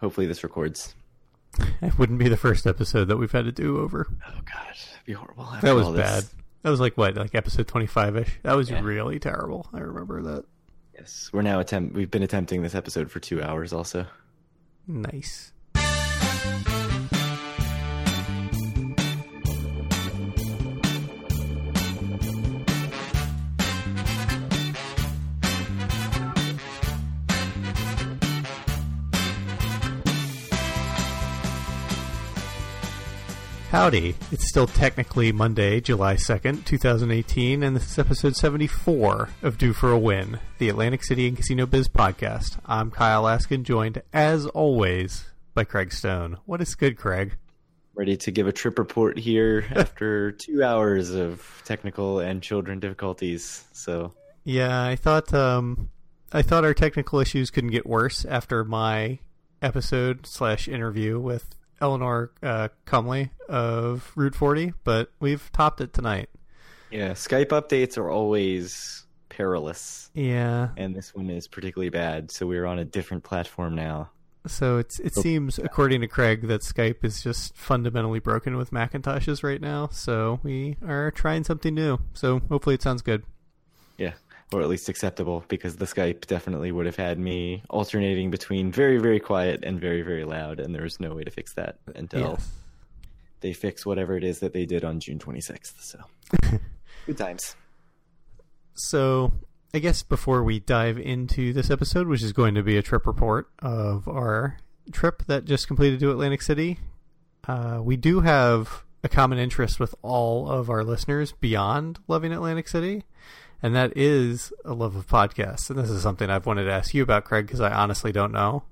Hopefully this records. It wouldn't be the first episode that we've had to do over. Oh god, it'd be horrible. That was bad. That was like what, like episode twenty five ish. That was Yeah. really terrible. I remember that. Yes, we're now attempt. We've been attempting this episode for two hours. Also, Nice. Howdy. It's still technically Monday, July 2nd, 2018, and this is episode 74 of Due for a Win, the Atlantic City and Casino Biz podcast. I'm Kyle Askin, joined, as always, by Craig Stone. What is good, Craig? ready to give a trip report here after two hours of technical and children difficulties. So Yeah, I thought um, I thought our technical issues couldn't get worse after my episode slash interview with Eleanor uh, Cumley of Route 40, but we've topped it tonight. yeah, Skype updates are always perilous, Yeah, and this one is particularly bad. So we're on a different platform now. so it's it seems, according to Craig, that Skype is just fundamentally broken with Macintoshes right now. So we are trying something new. So hopefully it sounds good. Or at least acceptable because the Skype definitely would have had me alternating between very very quiet and very very loud, and there was no way to fix that until Yes. they fix whatever it is that they did on June 26th. So good times. So, I guess before we dive into this episode, which is going to be a trip report of our trip that just completed to Atlantic City, uh, we do have a common interest with all of our listeners beyond loving Atlantic City, and that is a love of podcasts. And this is something I've wanted to ask you about, Craig, because I honestly don't know.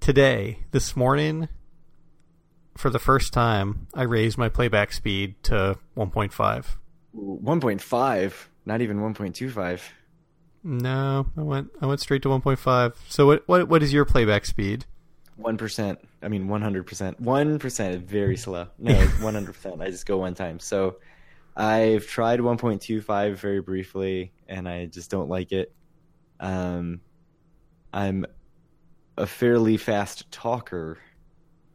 Today, this morning, for the first time, I raised my playback speed to 1.5. 1.5, not even 1.25. No, I went I went straight to 1.5. So what what what is your playback speed? One percent. I mean, one hundred percent. One percent is very slow. No, one hundred percent. I just go one time. So I've tried one point two five very briefly, and I just don't like it. Um, I'm a fairly fast talker,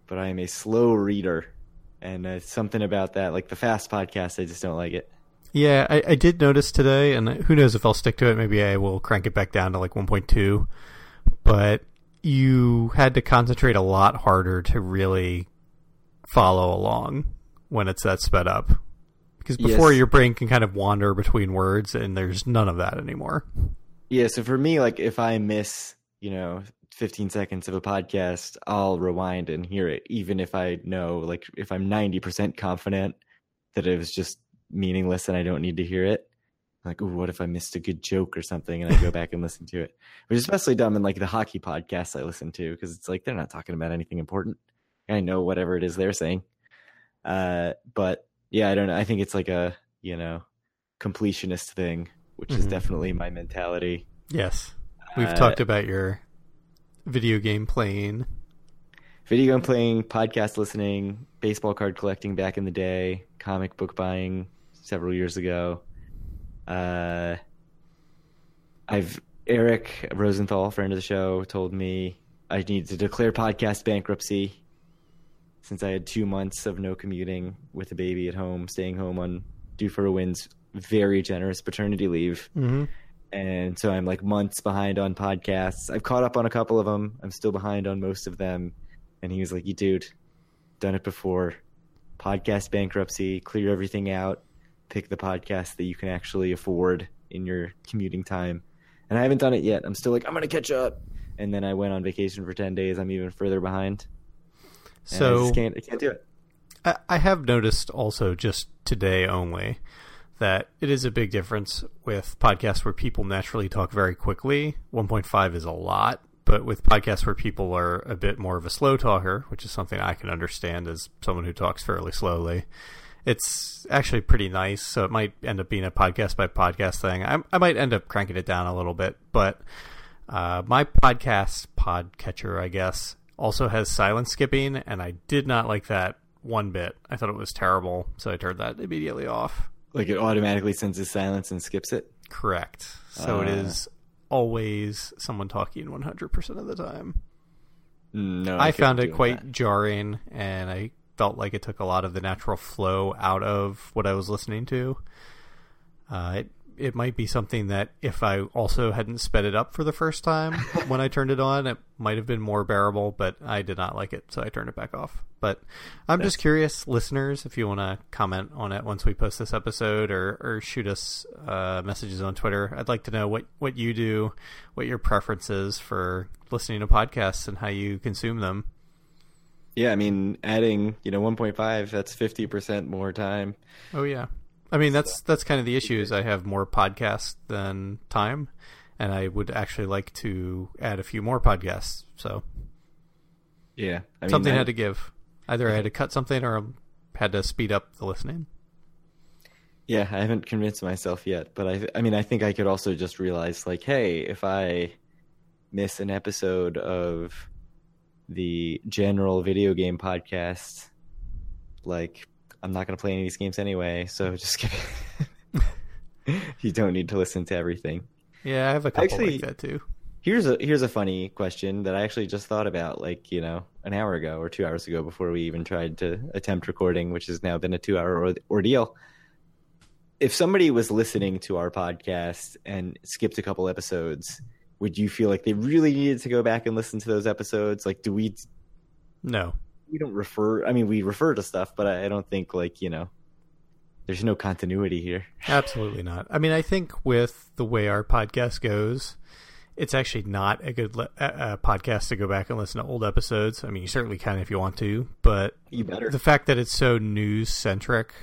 but I am a slow reader, and uh, something about that, like the fast podcast, I just don't like it. Yeah, I, I did notice today, and who knows if I'll stick to it. Maybe I will crank it back down to like 1.2. But you had to concentrate a lot harder to really follow along when it's that sped up. Because before Yes. your brain can kind of wander between words, and there's none of that anymore. Yeah, so for me, like if I miss, you know, 15 seconds of a podcast, I'll rewind and hear it, even if I know, like if I'm 90% confident that it was just meaningless and I don't need to hear it. Like, ooh, what if I missed a good joke or something and I go back and listen to it? Which is especially dumb in like the hockey podcasts I listen to because it's like they're not talking about anything important. I know whatever it is they're saying. Uh, but yeah, I don't know. I think it's like a, you know, completionist thing, which is Mhm. definitely my mentality. Yes, we've Uh, talked about your video game playing. video game playing, podcast listening, baseball card collecting back in the day, comic book buying several years ago. Uh, I've Eric Rosenthal, friend of the show, told me I need to declare podcast bankruptcy since I had two months of no commuting with a baby at home, staying home on due for a win's very generous paternity leave. Mm-hmm. and so I'm like months behind on podcasts. I've caught up on a couple of them. I'm still behind on most of them. And he was like, "You dude, done it before. Podcast bankruptcy, clear everything out, pick the podcast that you can actually afford in your commuting time." And I haven't done it yet. I'm still like, "I'm going to catch up." And then I went on vacation for 10 days. I'm even further behind. I So just can't I can't do it. I, I have noticed also just today only that it is a big difference with podcasts where people naturally talk very quickly. 1.5 is a lot, but with podcasts where people are a bit more of a slow talker, which is something I can understand as someone who talks fairly slowly, it's actually pretty nice. So it might end up being a podcast by podcast thing. I, I might end up cranking it down a little bit, but uh, my podcast podcatcher, I guess, also has silence skipping, and I did not like that one bit. I thought it was terrible, so I turned that immediately off. Like it automatically senses silence and skips it. Correct. So it Uh. is always someone talking 100% of the time. No, I, found it quite that. jarring, and I felt like it took a lot of the natural flow out of what I was listening to. Uh, it it might be something that if I also hadn't sped it up for the first time when I turned it on, it might have been more bearable. But I did not like it, so I turned it back off. But I'm just curious, listeners, if you want to comment on it once we post this episode, or or shoot us uh, messages on Twitter. I'd like to know what what you do, what your preferences for listening to podcasts, and how you consume them. Yeah, I mean, adding you know 1.5, that's 50 percent more time. Oh yeah. I mean that's that's kind of the issue is I have more podcasts than time and I would actually like to add a few more podcasts. So Yeah, I mean, something I- had to give. Either I had to mhm. cut something or I had to speed up the listening. Yeah, I haven't convinced myself yet, but I I mean, I think I could also just realize like, hey, if I miss an episode of the general video game podcast, like I'm not going to play any of these games anyway, so mm. just give it. you don't need to listen to everything. Yeah, I have a couple Actually- like that too. Here's a here's a funny question that I actually just thought about like, you know, an hour ago or 2 hours ago before we even tried to attempt recording, which has now been a 2-hour or- ordeal. If somebody was listening to our podcast and skipped a couple episodes, would you feel like they really needed to go back and listen to those episodes? Like do we No. We don't refer I mean, we refer to stuff, but I I don't think like, you know, there's no continuity here. Absolutely not. I mean, I think with the way our podcast goes, it's actually not a good le- uh, podcast to go back and listen to old episodes. I mean, you certainly can if you want to, but You better. the fact that it's so news centric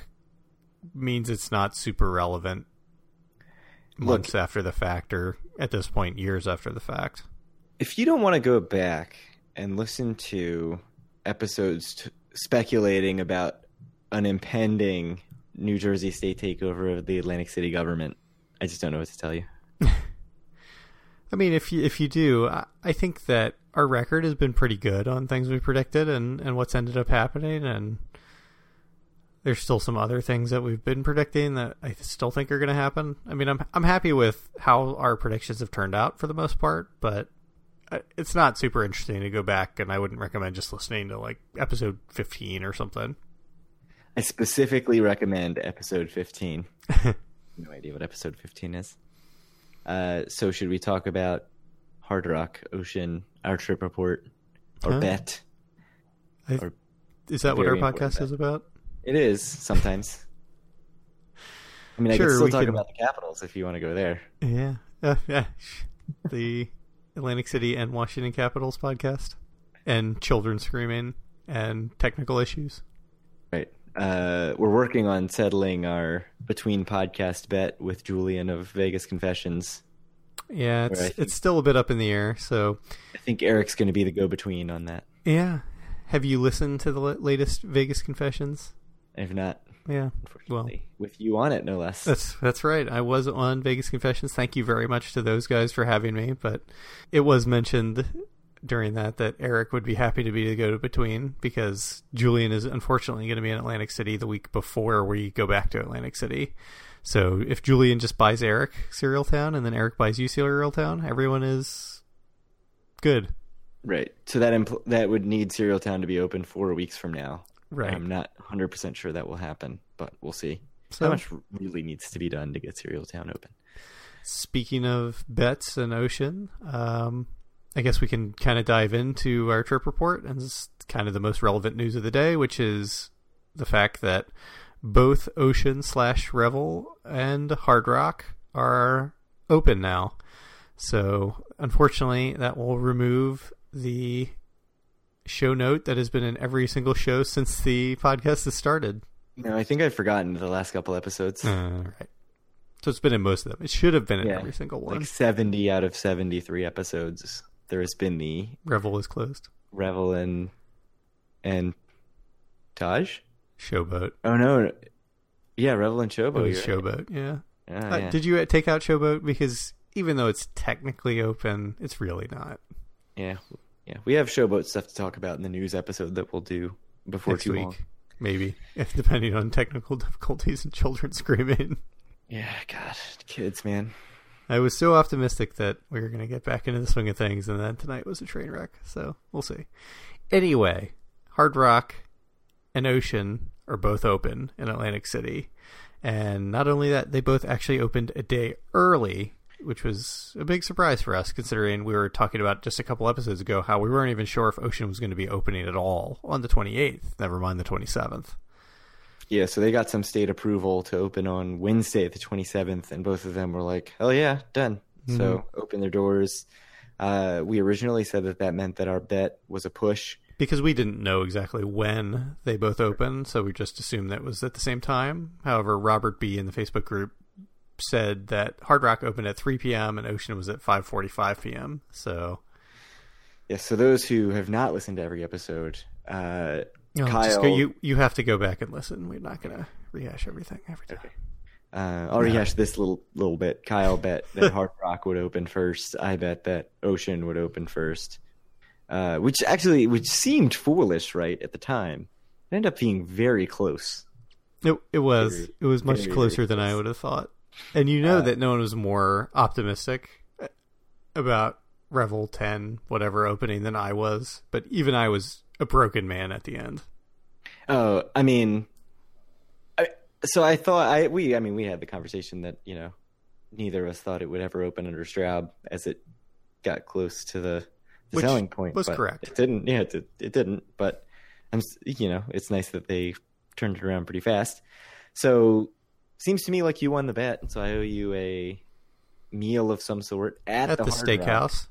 means it's not super relevant months after the fact or at this point years after the fact. if you don't want to go back and listen to episodes t- speculating about an impending New Jersey state takeover of the Atlantic City government, I just don't know what to tell you. I mean, if you if you do, I, I think that our record has been pretty good on things we predicted and and what's ended up happening, and there's still some other things that we've been predicting that I still think are going to happen. I mean, I'm I'm happy with how our predictions have turned out for the most part, but it's not super interesting to go back, and I wouldn't recommend just listening to like episode 15 or something. I specifically recommend episode 15. no idea what episode 15 is. Uh, so, should we talk about Hard Rock Ocean, our trip report, or Huh? bet? I, Or is that what our podcast is about? It is sometimes. I mean, I Sure, can still talk can- about the capitals if you want to go there. Yeah, uh, yeah. the Atlantic City and Washington Capitals podcast, and children screaming and technical issues. Right. Uh, we're working on settling our between podcast bet with Julian of Vegas Confessions. Yeah, it's think- it's still a bit up in the air. So I think Eric's going to be the go between on that. yeah, have you listened to the latest Vegas Confessions? If not, Yeah, unfortunately, with you on it, no less. that's that's right. I was on Vegas Confessions. Thank you very much to those guys for having me. But it was mentioned during that that Eric would be happy to be the go to between because Julian is unfortunately going to be in Atlantic City the week before we go back to Atlantic City. So if Julian just buys Eric Serial Town and then Eric buys you Serial Town, everyone is good. Right. So that impl- that would need Serial Town to be open four weeks from now. Right. I'm not 100% sure that will happen, but we'll see. So How much really needs to be done to get Serial Town open? Speaking of bets and ocean, um, I guess we can kind of dive into our trip report and this is kind of the most relevant news of the day, which is the fact that both Ocean slash Revel and Hard Rock are open now. So unfortunately, that will remove the show note that has been in every single show since the podcast has started. No, I think I've forgotten the last couple episodes. Uh, right. So it's been in most of them. It should have been in Yeah, every single one. Like 70 out of 73 episodes, there has been the Revel is closed. Revel and and Taj. Showboat. Oh no, yeah, Revel and It Showboat. was you're right. Showboat, yeah. Oh, Uh, yeah. Did you take out Showboat? Because even though it's technically open, it's really not. yeah, yeah. We have Showboat stuff to talk about in the news episode that we'll do before Next too week, long. maybe, if depending on technical difficulties and children screaming. Yeah, God, kids, man. I was so optimistic that we were going to get back into the swing of things, and then tonight was a train wreck. So we'll see. Anyway, Hard Rock and Ocean are both open in Atlantic City. And not only that, they both actually opened a day early, which was a big surprise for us, considering we were talking about just a couple episodes ago how we weren't even sure if Ocean was going to be opening at all on the 28th, never mind the 27th. Yeah, so they got some state approval to open on Wednesday, the 27th, and both of them were like, "Hell yeah, done." Mm-hmm. So open their doors. Uh, we originally said that that meant that our bet was a push because we didn't know exactly when they both opened, so we just assumed that was at the same time. However, Robert B in the Facebook group said that Hard Rock opened at 3 p.m. and Ocean was at 5:45 p.m. So, yeah. So those who have not listened to every episode, uh, no, Kyle, go, you you have to go back and listen. We're not going to rehash everything every time. Okay. Uh, I'll rehash this little little bit. Kyle bet that Hard Rock would open first. I bet that Ocean would open first, uh, which actually which seemed foolish, right at the time. It ended up being very close. It it was very, it was much very, closer very than I would have thought. And you know uh, that no one was more optimistic about Revel Ten whatever opening than I was. But even I was a broken man at the end. Oh, I mean, I, so I thought I we I mean we had the conversation that you know neither of us thought it would ever open under Straub as it got close to the, the Which selling point. Was correct. It didn't. Yeah, it, it didn't. But I'm you know it's nice that they turned it around pretty fast. So seems to me like you won the bet, and so I owe you a meal of some sort at, at the, the steakhouse.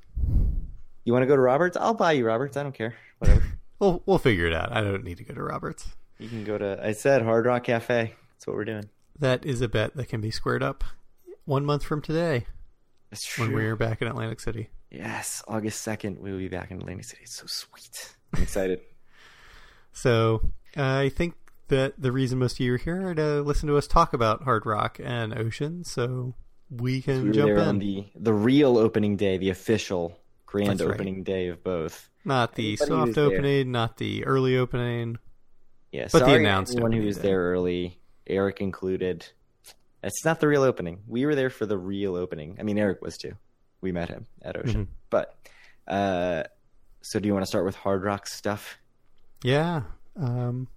You want to go to Roberts? I'll buy you Roberts. I don't care. Whatever. We'll we'll figure it out. I don't need to go to Roberts. You can go to. I said Hard Rock Cafe. That's what we're doing. That is a bet that can be squared up one month from today. That's true. When we're back in Atlantic City. Yes, August second, we will be back in Atlantic City. It's so sweet. I'm excited. so I think that the reason most of you are here are to listen to us talk about Hard Rock and Ocean. So we can we jump in the the real opening day, the official grand That's opening day of both. Not the soft opening, there. not the early opening. Yeah, but the announced anyone who was there. there early, Eric included. It's not the real opening. We were there for the real opening. I mean, Eric was too. We met him at Ocean. Mm-hmm. But uh, so, do you want to start with Hard Rock stuff? Yeah. Um,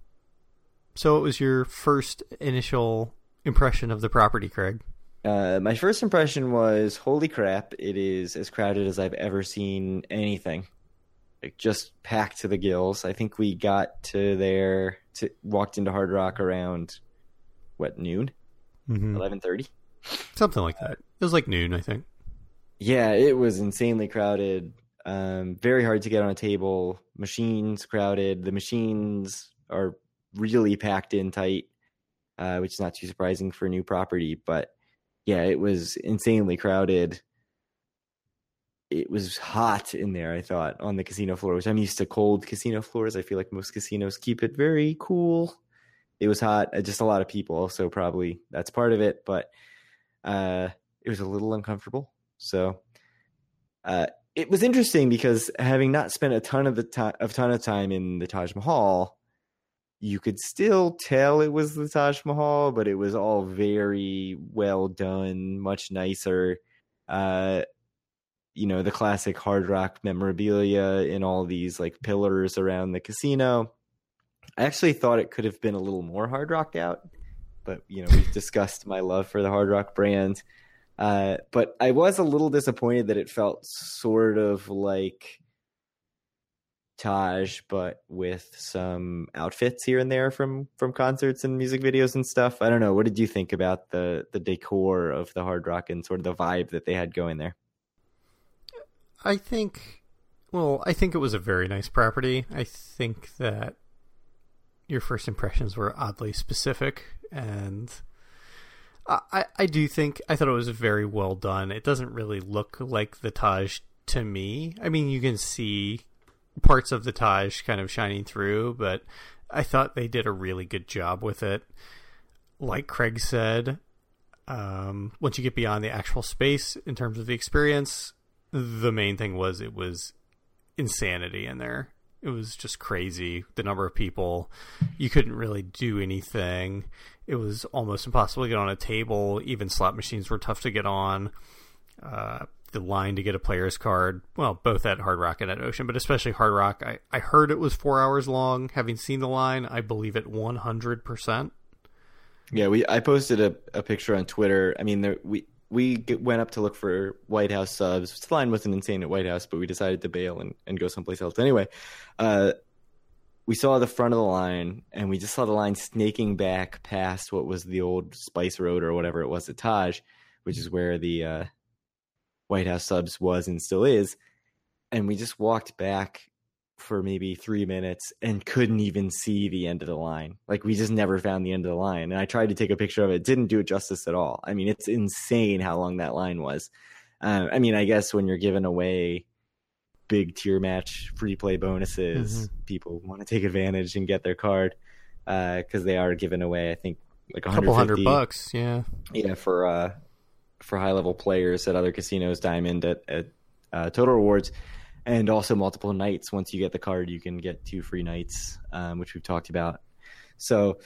so, what was your first initial impression of the property, Craig? Uh, my first impression was, holy crap! It is as crowded as I've ever seen anything like just packed to the gills. I think we got to there to walked into Hard Rock around what noon, mm-hmm. eleven thirty, something like that. It was like noon, I think. Yeah, it was insanely crowded. Um, very hard to get on a table. Machines crowded. The machines are really packed in tight, uh, which is not too surprising for a new property. But yeah, it was insanely crowded it was hot in there. I thought on the casino floor, which I'm used to cold casino floors. I feel like most casinos keep it very cool. It was hot, uh, just a lot of people, so probably that's part of it. But uh, it was a little uncomfortable. So uh, it was interesting because having not spent a ton of the time, a ton of time in the Taj Mahal, you could still tell it was the Taj Mahal, but it was all very well done, much nicer. Uh, you know the classic hard rock memorabilia in all these like pillars around the casino i actually thought it could have been a little more hard rocked out but you know we've discussed my love for the hard rock brand uh, but i was a little disappointed that it felt sort of like taj but with some outfits here and there from from concerts and music videos and stuff i don't know what did you think about the the decor of the hard rock and sort of the vibe that they had going there I think, well, I think it was a very nice property. I think that your first impressions were oddly specific, and I, I do think I thought it was very well done. It doesn't really look like the Taj to me. I mean, you can see parts of the Taj kind of shining through, but I thought they did a really good job with it. Like Craig said, um, once you get beyond the actual space in terms of the experience, the main thing was it was insanity in there. It was just crazy. The number of people, you couldn't really do anything. It was almost impossible to get on a table. Even slot machines were tough to get on. uh, the line to get a player's card. Well, both at Hard Rock and at Ocean, but especially Hard Rock. I, I heard it was four hours long. Having seen the line, I believe it 100%. Yeah, we I posted a, a picture on Twitter. I mean, there, we we went up to look for White House subs. The line wasn't insane at White House, but we decided to bail and, and go someplace else. Anyway, uh, we saw the front of the line, and we just saw the line snaking back past what was the old Spice Road or whatever it was at Taj, which is where the uh, White House subs was and still is. And we just walked back for maybe three minutes and couldn't even see the end of the line. Like we just never found the end of the line. And I tried to take a picture of it, didn't do it justice at all. I mean, it's insane how long that line was. Uh, I mean, I guess when you're giving away big tier match free play bonuses, mm-hmm. people want to take advantage and get their card because uh, they are giving away. I think like a couple hundred bucks. Yeah, yeah for uh, for high level players at other casinos, Diamond at, at uh, Total Rewards and also multiple nights. Once you get the card, you can get two free nights, um, which we've talked about. So,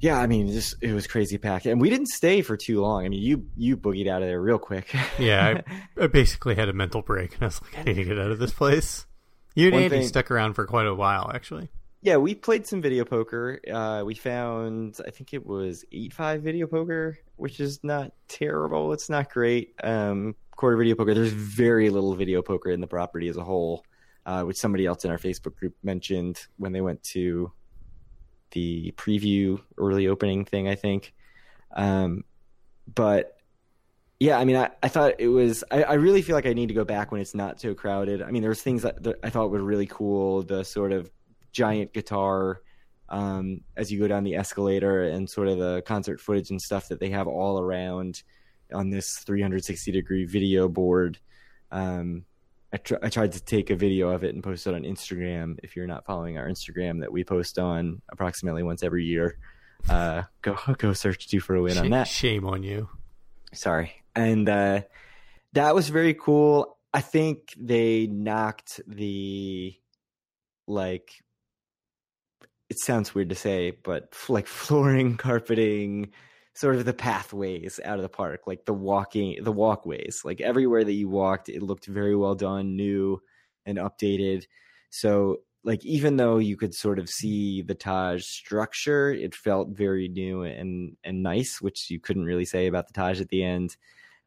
yeah, I mean, just it was crazy packed, and we didn't stay for too long. I mean, you you boogied out of there real quick. yeah, I, I, basically had a mental break, and I was like, I need to get out of this place. You and One Andy thing, stuck around for quite a while, actually. Yeah, we played some video poker. Uh, we found, I think it was eight five video poker, which is not terrible. It's not great. Um, quarter video poker. There's very little video poker in the property as a whole, uh, which somebody else in our Facebook group mentioned when they went to the preview early opening thing, I think. Um, but yeah, I mean, I, I thought it was. I, I, really feel like I need to go back when it's not so crowded. I mean, there was things that, that I thought were really cool. The sort of giant guitar um, as you go down the escalator, and sort of the concert footage and stuff that they have all around on this 360 degree video board. Um, I, tr- I, tried to take a video of it and post it on Instagram. If you're not following our Instagram, that we post on approximately once every year, uh, go go search "Due for a Win" on that. Shame on you. Sorry, and uh, that was very cool. I think they knocked the like. It sounds weird to say, but like flooring, carpeting, sort of the pathways out of the park, like the walking, the walkways. Like everywhere that you walked, it looked very well done, new and updated. So, like even though you could sort of see the Taj structure, it felt very new and and nice, which you couldn't really say about the Taj at the end.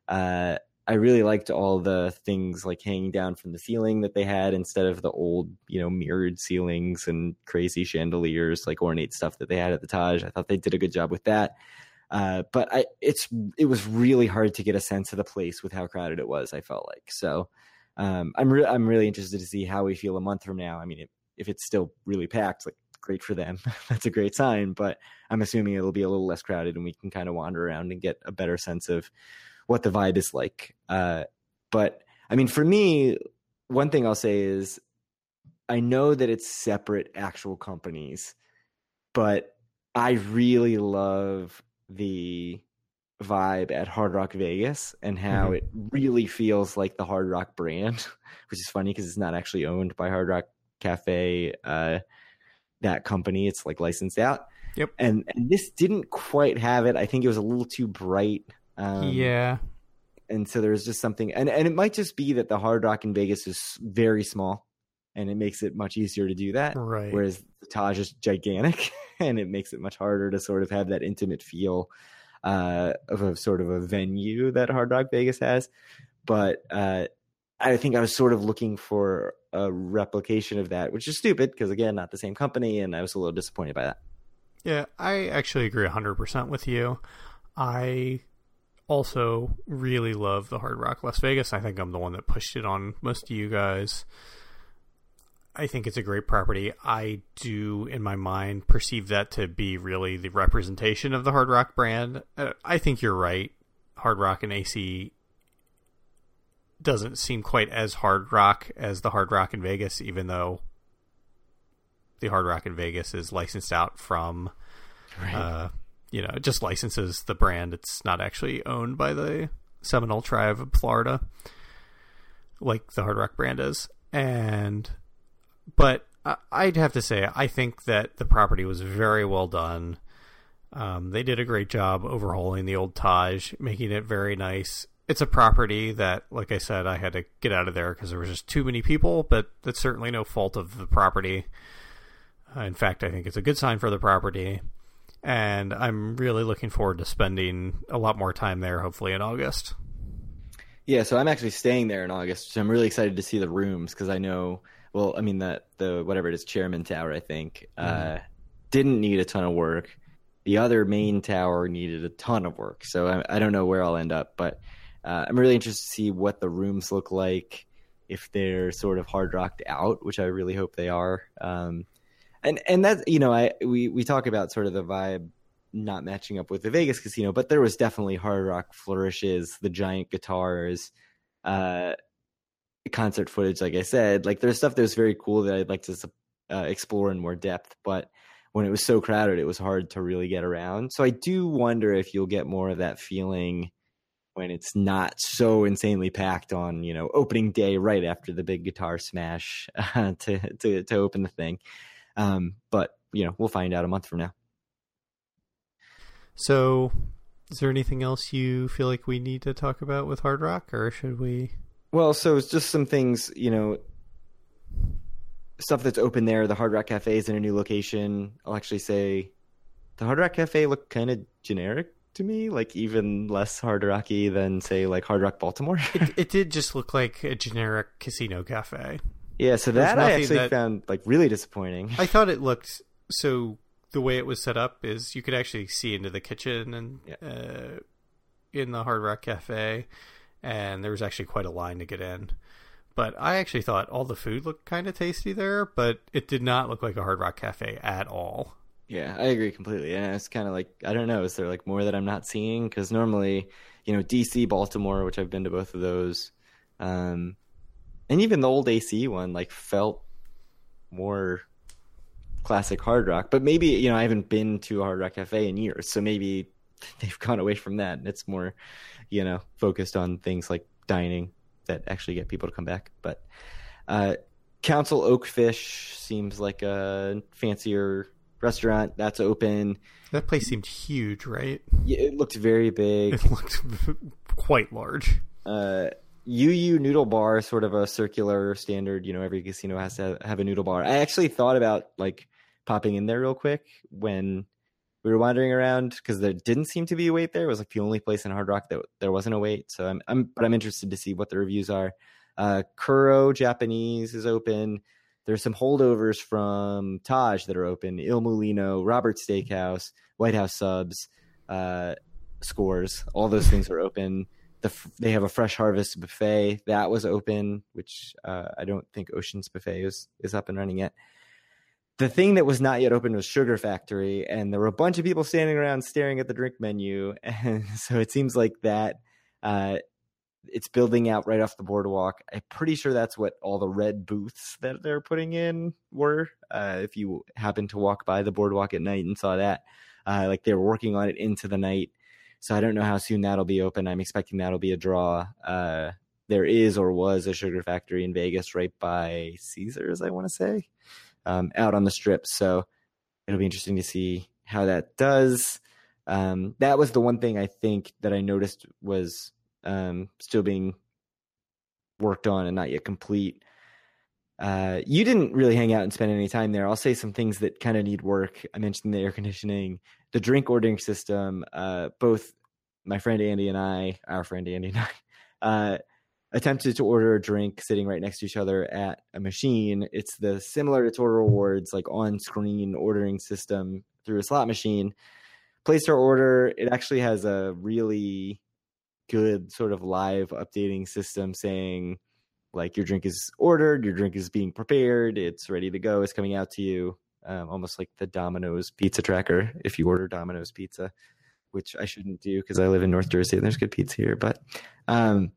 Uh, I really liked all the things like hanging down from the ceiling that they had instead of the old, you know, mirrored ceilings and crazy chandeliers, like ornate stuff that they had at the Taj. I thought they did a good job with that. Uh, but I, it's it was really hard to get a sense of the place with how crowded it was. I felt like so. Um, I'm re- I'm really interested to see how we feel a month from now. I mean, if, if it's still really packed, like great for them. That's a great sign. But I'm assuming it'll be a little less crowded, and we can kind of wander around and get a better sense of what the vibe is like. Uh, but I mean, for me, one thing I'll say is I know that it's separate actual companies, but I really love the vibe at Hard Rock Vegas and how mm-hmm. it really feels like the Hard Rock brand, which is funny because it's not actually owned by Hard Rock Cafe, uh, that company. It's like licensed out. Yep. And, and this didn't quite have it. I think it was a little too bright. Um, yeah. And so there's just something, and, and it might just be that the Hard Rock in Vegas is very small and it makes it much easier to do that. Right. Whereas the Taj is gigantic. and it makes it much harder to sort of have that intimate feel uh, of a sort of a venue that Hard Rock Vegas has. But uh, I think I was sort of looking for a replication of that, which is stupid because again, not the same company, and I was a little disappointed by that. Yeah, I actually agree 100% with you. I also really love the Hard Rock Las Vegas. I think I'm the one that pushed it on most of you guys. I think it's a great property. I do, in my mind, perceive that to be really the representation of the Hard Rock brand. Uh, I think you're right. Hard Rock and AC doesn't seem quite as hard rock as the Hard Rock in Vegas, even though the Hard Rock in Vegas is licensed out from, right. uh, you know, it just licenses the brand. It's not actually owned by the Seminole Tribe of Florida, like the Hard Rock brand is. And but I'd have to say I think that the property was very well done. Um, they did a great job overhauling the old Taj, making it very nice. it's a property that, like I said, I had to get out of there because there was just too many people. But that's certainly no fault of the property. Uh, in fact, I think it's a good sign for the property, and I'm really looking forward to spending a lot more time there. Hopefully in August. Yeah, so I'm actually staying there in August. So I'm really excited to see the rooms because I know. Well, I mean that the whatever it is, Chairman Tower, I think, mm-hmm. uh, didn't need a ton of work. The other main tower needed a ton of work. So I, I don't know where I'll end up, but uh, I'm really interested to see what the rooms look like if they're sort of hard rocked out, which I really hope they are. Um, and and that you know, I we we talk about sort of the vibe not matching up with the Vegas casino, but there was definitely hard rock flourishes, the giant guitars, uh, concert footage. Like I said, like there's stuff that was very cool that I'd like to uh, explore in more depth, but when it was so crowded, it was hard to really get around. So I do wonder if you'll get more of that feeling when it's not so insanely packed on you know opening day right after the big guitar smash uh, to to to open the thing. Um, but you know we'll find out a month from now. So, is there anything else you feel like we need to talk about with Hard Rock, or should we? Well, so it's just some things you know stuff that's open there. The Hard Rock Cafe is in a new location. I'll actually say the Hard Rock Cafe looked kind of generic to me, like even less hard rocky than say like Hard Rock Baltimore. it, it, did just look like a generic casino cafe. Yeah, so that I actually that, found like really disappointing. I thought it looked so. The way it was set up is you could actually see into the kitchen and yeah. uh, in the Hard Rock Cafe, and there was actually quite a line to get in. But I actually thought all the food looked kind of tasty there, but it did not look like a Hard Rock Cafe at all. Yeah, I agree completely. And it's kind of like I don't know, is there like more that I'm not seeing? Because normally, you know, DC, Baltimore, which I've been to both of those, um, and even the old AC one, like felt more classic hard rock. But maybe you know I haven't been to a hard rock cafe in years, so maybe they've gone away from that and it's more, you know, focused on things like dining that actually get people to come back. But uh, Council Oak Fish seems like a fancier restaurant that's open. That place seemed huge, right? Yeah, it looked very big. It looked quite large. Uh, UU Noodle Bar, sort of a circular standard. You know, every casino has to have a noodle bar. I actually thought about like popping in there real quick when we were wandering around because there didn't seem to be a wait there. It was like the only place in Hard Rock that there wasn't a wait. So I'm, I'm but I'm interested to see what the reviews are. Uh, Kuro Japanese is open there's some holdovers from Taj that are open. Il Mulino, Robert Steakhouse, White House Subs, uh, Scores. All those things are open. The, they have a fresh harvest buffet that was open, which uh, I don't think Ocean's Buffet is is up and running yet. The thing that was not yet open was Sugar Factory, and there were a bunch of people standing around staring at the drink menu, and so it seems like that uh, it's building out right off the boardwalk. I'm pretty sure that's what all the red booths that they're putting in were. Uh, if you happen to walk by the boardwalk at night and saw that, uh, like they were working on it into the night. So I don't know how soon that'll be open. I'm expecting that'll be a draw. Uh, there is or was a sugar factory in Vegas right by Caesars, I want to say, um, out on the strip. So it'll be interesting to see how that does. Um, that was the one thing I think that I noticed was um, still being worked on and not yet complete. Uh, you didn't really hang out and spend any time there. I'll say some things that kind of need work. I mentioned the air conditioning, the drink ordering system. Uh, both my friend Andy and I, our friend Andy and I, uh, attempted to order a drink sitting right next to each other at a machine. It's the similar to Total Rewards, like on screen ordering system through a slot machine. Placed our order. It actually has a really good sort of live updating system saying like your drink is ordered, your drink is being prepared, it's ready to go, it's coming out to you. Um, almost like the Domino's pizza tracker if you order Domino's pizza, which I shouldn't do because I live in North Jersey and there's good pizza here. But um,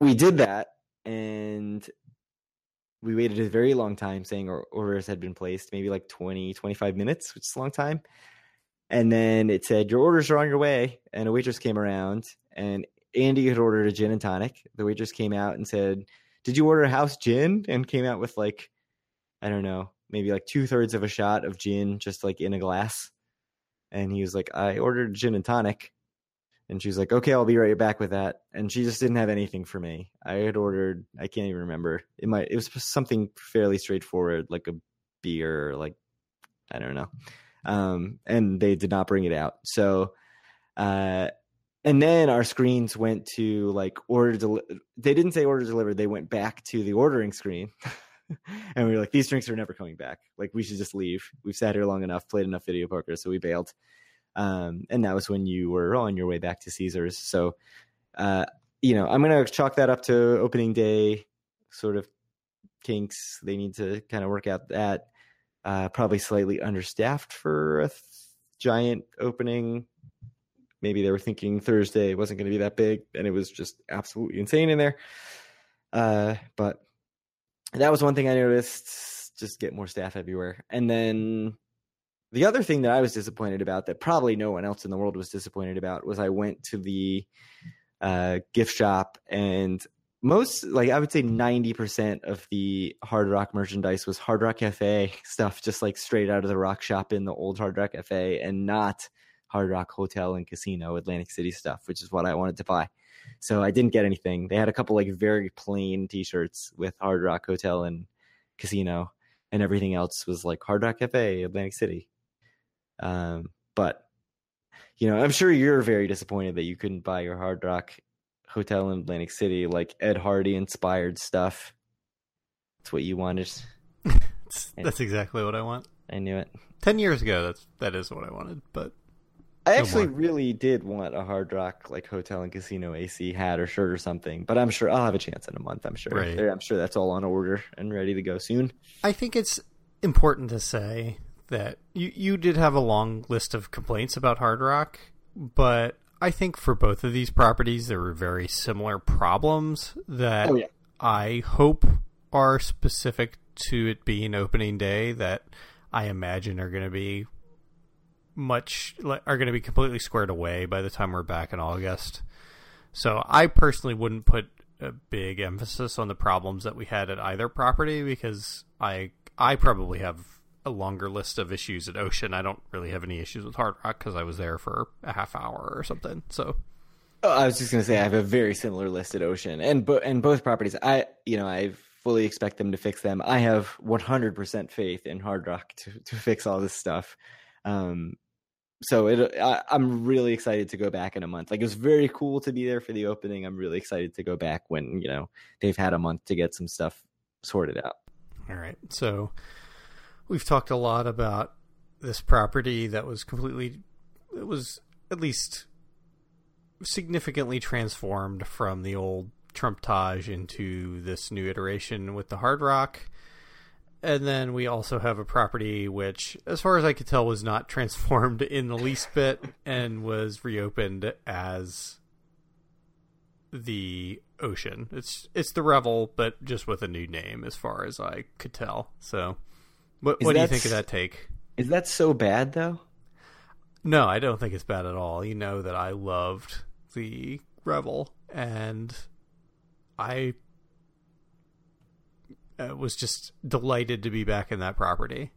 we did that and we waited a very long time saying our orders had been placed, maybe like 20, 25 minutes, which is a long time. And then it said, Your orders are on your way. And a waitress came around, and Andy had ordered a gin and tonic. The waitress came out and said, Did you order a house gin? And came out with like, I don't know, maybe like two thirds of a shot of gin just like in a glass. And he was like, I ordered gin and tonic. And she was like, "Okay, I'll be right back with that." And she just didn't have anything for me. I had ordered, I can't even remember. It might it was something fairly straightforward, like a beer, like I don't know. Um, and they did not bring it out. So, uh, and then our screens went to like order. Del- they didn't say order delivered. They went back to the ordering screen. and we were like, these drinks are never coming back. Like, we should just leave. We've sat here long enough, played enough video poker, so we bailed. Um, and that was when you were on your way back to Caesars. So, uh, you know, I'm to chalk that up to opening day sort of kinks. They need to kind of work out that. Uh, probably slightly understaffed for a th- giant opening. Maybe they were thinking Thursday wasn't going to be that big, and it was just absolutely insane in there. Uh, but that was one thing I noticed. Just get more staff everywhere. And then the other thing that I was disappointed about, that probably no one else in the world was disappointed about, was I went to the uh, gift shop and most like I would say 90% of the Hard Rock merchandise was Hard Rock Cafe stuff, just like straight out of the rock shop in the old Hard Rock Cafe and not Hard Rock Hotel and Casino Atlantic City stuff, which is what I wanted to buy. So I didn't get anything. They had a couple like very plain t-shirts with Hard Rock Hotel and Casino and everything else was like Hard Rock Cafe, Atlantic City. Um, but you know, I'm sure you're very disappointed that you couldn't buy your Hard Rock Hotel in Atlantic City, like Ed Hardy inspired stuff. That's what you wanted. that's exactly what I want. I knew it. Ten years ago, that's that is what I wanted. But I actually no really did want a Hard Rock like hotel and casino AC hat or shirt or something. But I'm sure I'll have a chance in a month. I'm sure. Right. I'm sure that's all on order and ready to go soon. I think it's important to say that you you did have a long list of complaints about Hard Rock, but I think for both of these properties, there were very similar problems that oh, yeah. I hope are specific to it being opening day that I imagine are going to be much are going to be completely squared away by the time we're back in August. So I personally wouldn't put a big emphasis on the problems that we had at either property because I I probably have a longer list of issues at Ocean. I don't really have any issues with Hard Rock because I was there for a half hour or something. So, oh, I was just gonna say I have a very similar list at Ocean and bo- and both properties. I you know I fully expect them to fix them. I have 100% faith in Hard Rock to to fix all this stuff. Um, so it I, I'm really excited to go back in a month. Like it was very cool to be there for the opening. I'm really excited to go back when you know they've had a month to get some stuff sorted out. All right, so we've talked a lot about this property that was completely it was at least significantly transformed from the old Trump Taj into this new iteration with the Hard Rock. And then we also have a property which, as far as I could tell, was not transformed in the least bit and was reopened as the ocean. It's it's the Revel, but just with a new name, as far as I could tell. So what, what do you think of that take? Is that so bad though? No, I don't think it's bad at all. You know that I loved the Revel, and I uh, was just delighted to be back in that property.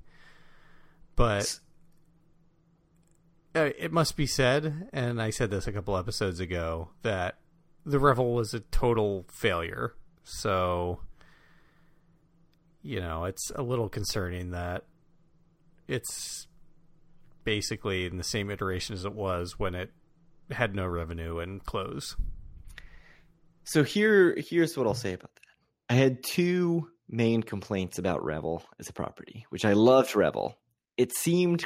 But uh, it must be said, and I said this a couple episodes ago, that the Revel was a total failure. So you know, it's a little concerning that it's basically in the same iteration as it was when it had no revenue and closed. So here here's what I'll say about that. I had two main complaints about Revel as a property, which I loved Revel. It seemed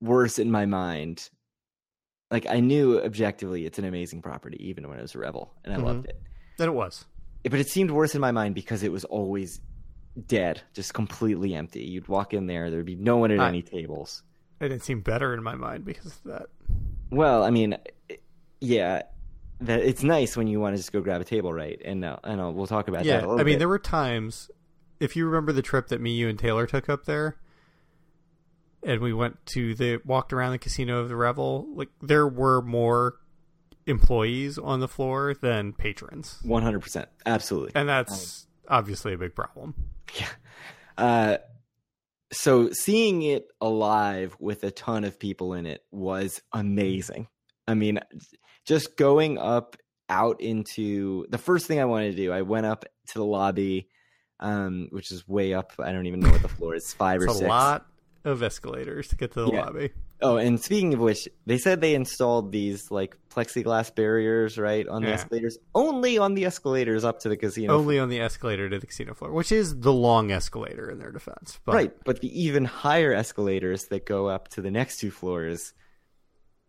worse in my mind. Like I knew objectively it's an amazing property even when it was a Revel and I mm-hmm. loved it. That it was but it seemed worse in my mind because it was always dead, just completely empty. You'd walk in there, there'd be no one at I, any tables. It didn't seem better in my mind because of that. Well, I mean, yeah, that it's nice when you want to just go grab a table, right? And uh, and uh, we'll talk about that. yeah. I mean, bit. there were times, if you remember the trip that me, you, and Taylor took up there, and we went to the walked around the casino of the Revel. Like there were more employees on the floor than patrons. 100%. Absolutely. And that's um, obviously a big problem. Yeah. Uh, so seeing it alive with a ton of people in it was amazing. I mean, just going up out into the first thing I wanted to do, I went up to the lobby, um, which is way up. I don't even know what the floor is, five It's or a six. lot of escalators to get to the Yeah. lobby. Oh, and speaking of which, they said they installed these like plexiglass barriers right on the Yeah. escalators, only on the escalators up to the casino. Only on the escalator to the casino floor, which is the long escalator in their defense. But Right, but the even higher escalators that go up to the next two floors,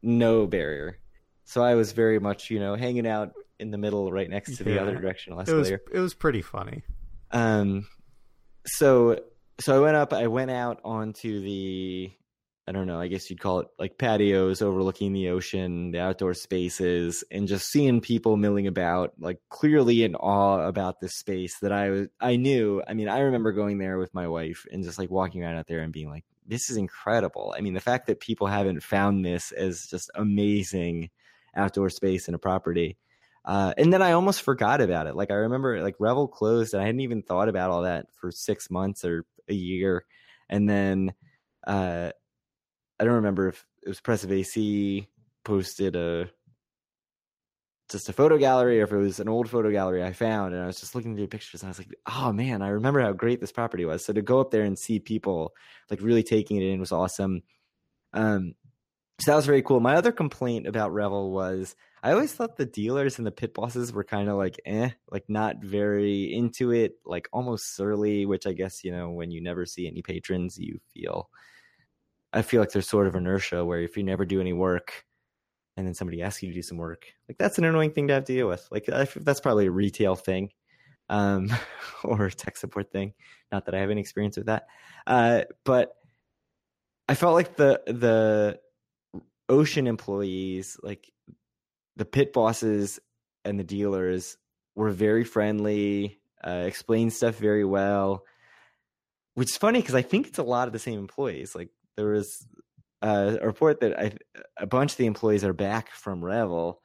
no barrier. So I was very much, you know, hanging out in the middle, right next to the Yeah. other directional it was it was pretty funny. Um, so so I went up. I went out onto the, I don't know. I guess you'd call it like patios overlooking the ocean, the outdoor spaces, and just seeing people milling about, like clearly in awe about this space that I was. I knew. I mean, I remember going there with my wife and just like walking around out there and being like, "This is incredible." I mean, the fact that people haven't found this as just amazing outdoor space in a property. Uh, and then I almost forgot about it. Like I remember, like Revel closed, and I hadn't even thought about all that for six months or a year. And then uh, I don't remember if it was Press of AC posted a just a photo gallery or if it was an old photo gallery I found, and I was just looking through pictures, and I was like, oh man, I remember how great this property was. So to go up there and see people like really taking it in was awesome. Um, so that was very cool. My other complaint about Revel was I always thought the dealers and the pit bosses were kind of like eh, like not very into it, like almost surly, which I guess, you know, when you never see any patrons, you feel I feel like there's sort of inertia where if you never do any work and then somebody asks you to do some work, like that's an annoying thing to have to deal with. Like that's probably a retail thing. Um, or tech support thing. Not that I have any experience with that. Uh, but I felt like the the ocean employees, like the pit bosses and the dealers, were very friendly, uh, explained stuff very well. Which is funny because I think it's a lot of the same employees. Like there was uh, a report that I, a bunch of the employees are back from Revel,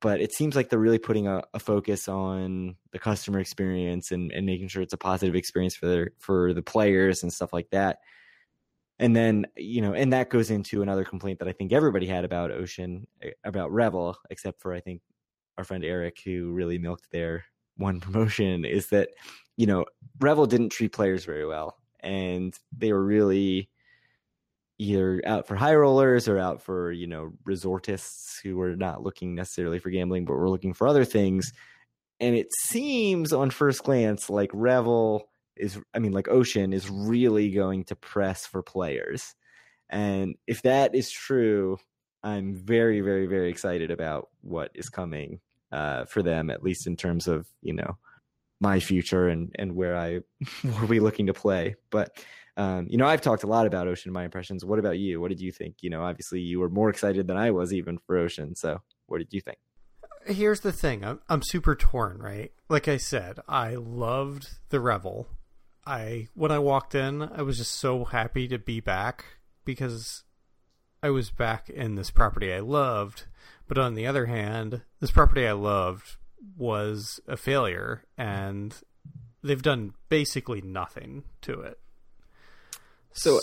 but it seems like they're really putting a, a focus on the customer experience and, and making sure it's a positive experience for their for the players and stuff like that and then you know and that goes into another complaint that i think everybody had about ocean eh, about revel except for i think our friend eric who really milked their one promotion is that you know revel didn't treat players very well. And they were really either out for high rollers or out for you know resortists who were not looking necessarily for gambling but were looking for other things. And it seems on first glance like revel is I mean like Ocean is really going to press for players. And if that is true, I'm very very very excited about what is coming uh, for them at least in terms of, you know, my future and and where I were we looking to play. But um, you know, I've talked a lot about Ocean my impressions. What about you? What did you think? You know, obviously you were more excited than I was even for Ocean. So, what did you think? Here's the thing. I'm I'm super torn, right? Like I said, I loved the Revel. I when I walked in, I was just so happy to be back because I was back in this property I loved. But on the other hand, this property I loved was a failure and they've done basically nothing to it. So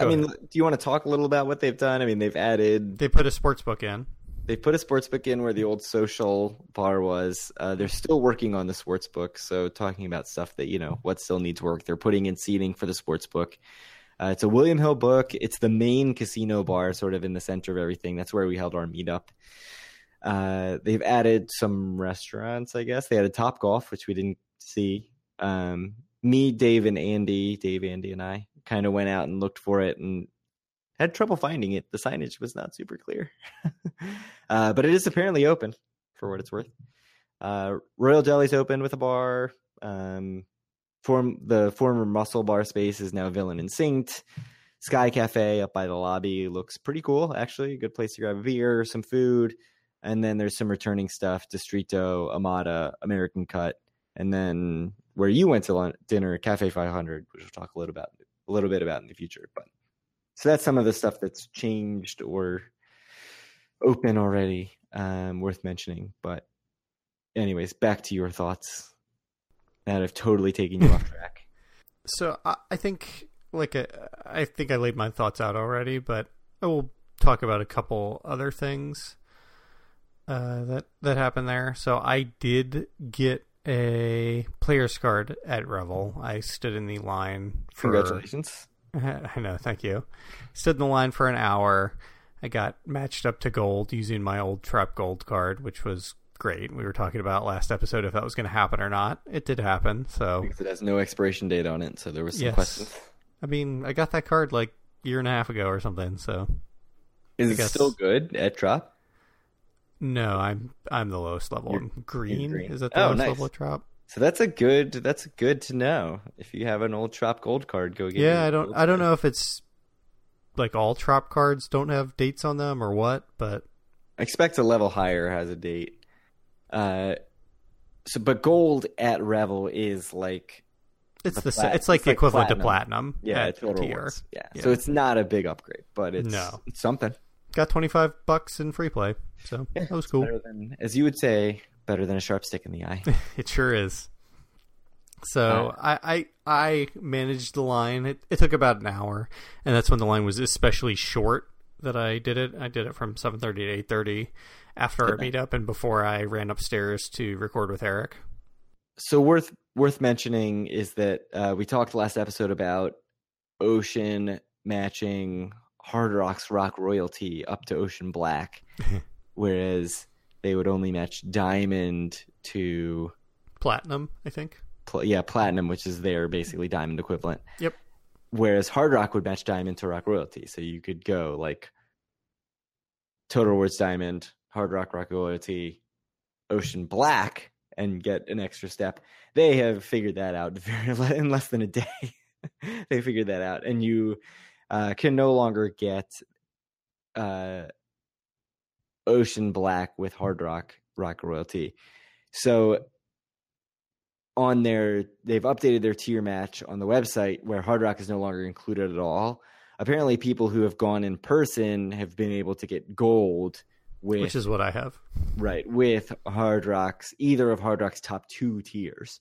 I mean, do you want to talk a little about what they've done? I mean, they've added they put a sports book in. They put a sports book in where the old social bar was. Uh, they're still working on the sports book, so talking about stuff that you know what still needs work. They're putting in seating for the sports book. Uh, it's a William Hill book. It's the main casino bar, sort of in the center of everything. That's where we held our meetup. Uh, they've added some restaurants, I guess. They added Top Golf, which we didn't see. Um, me, Dave, and Andy, Dave, Andy, and I kind of went out and looked for it and had trouble finding it. The signage was not super clear, uh, but it is apparently open for what it's worth. Uh, Royal Jelly's open with a bar. Um, form the former Muscle Bar space is now Villain and. Sky Cafe up by the lobby looks pretty cool. Actually, a good place to grab a beer, some food, and then there's some returning stuff: Distrito, Amada, American Cut, and then where you went to lunch, dinner, Cafe 500, which we'll talk a little about a little bit about in the future. But so that's some of the stuff that's changed or open already, um, worth mentioning. But anyways, back to your thoughts. That have totally taken you off track. So I, I think, like, uh, I think I laid my thoughts out already, but I will talk about a couple other things uh, that that happened there. So I did get a player's card at Revel. I stood in the line for Congratulations. I know, thank you. Stood in the line for an hour. I got matched up to gold using my old Trop gold card, which was great. We were talking about last episode if that was going to happen or not. It did happen. So Because it has no expiration date on it, so there was some Yes. questions. I mean, I got that card like a year and a half ago or something. So Is I it guess- still good at Trop? no, I'm I'm the lowest level. You're- green. green. Is that the Oh, lowest nice. level of Trop? So that's a good that's good to know. If you have an old Trop Gold card, go get Yeah, I don't I don't know if it's like all trop cards don't have dates on them or what, but I expect a level higher has a date. Uh so but gold at Revel is like it's The plat- it's like it's the like equivalent to platinum. platinum. yeah, it's total tier. Yeah. Yeah. So it's not a big upgrade, but it's No. it's something. Got twenty five bucks in free play, so Yeah, that was cool. Than as you would say, better than a sharp stick in the eye. It sure is. So I, I I managed the line. It, it took about an hour, and that's when the line was especially short that I did it. I did it from seven thirty to eight thirty after our meetup and before I ran upstairs to record with Eric. so worth worth mentioning is that uh, we talked last episode about Ocean matching Hard Rock's Rock Royalty up to Ocean Black, whereas they would only match Diamond to Platinum, I think. pl- yeah Platinum, which is their basically Diamond equivalent. Yep. Whereas Hard Rock would match Diamond to Rock Royalty, so you could go like Total Rewards Diamond, Hard Rock Rock Royalty, Ocean Black, and get an extra step. They have figured that out very in less than a day. they figured that out, and you uh, can no longer get uh, Ocean Black with Hard Rock Rock Royalty. So on their they've updated their tier match on the website where Hard Rock is no longer included at all. Apparently, people who have gone in person have been able to get gold with Which is what I have. right with Hard Rock's either of Hard Rock's top two tiers.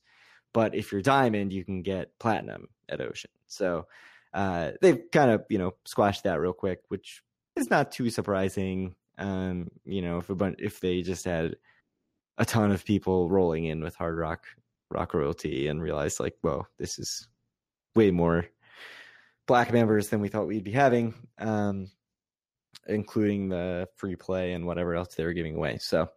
But if you're diamond, you can get platinum at Ocean. So uh, they've kind of you know squashed that real quick, which is not too surprising. Um, you know, if a bunch if they just had a ton of people rolling in with Hard Rock Rock royalty and realized like, whoa, this is way more black members than we thought we'd be having. Um, including the free play and whatever else they were giving away. So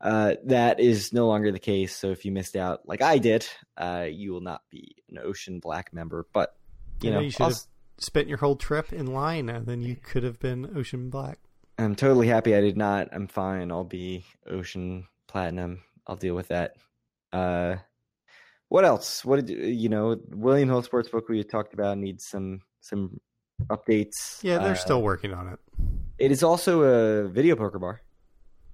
uh, that is no longer the case. So if you missed out, like I did, uh, you will not be an Ocean Black member. But you Yeah, know, you should I'll have spent your whole trip in line, and then you could have been Ocean Black. I'm totally happy I did not. I'm fine. I'll be Ocean Platinum. I'll deal with that. Uh, what else? What did you- you know? William Hill Sportsbook we talked about needs some some updates. Yeah, they're Uh, still working on it. It is also a video poker bar.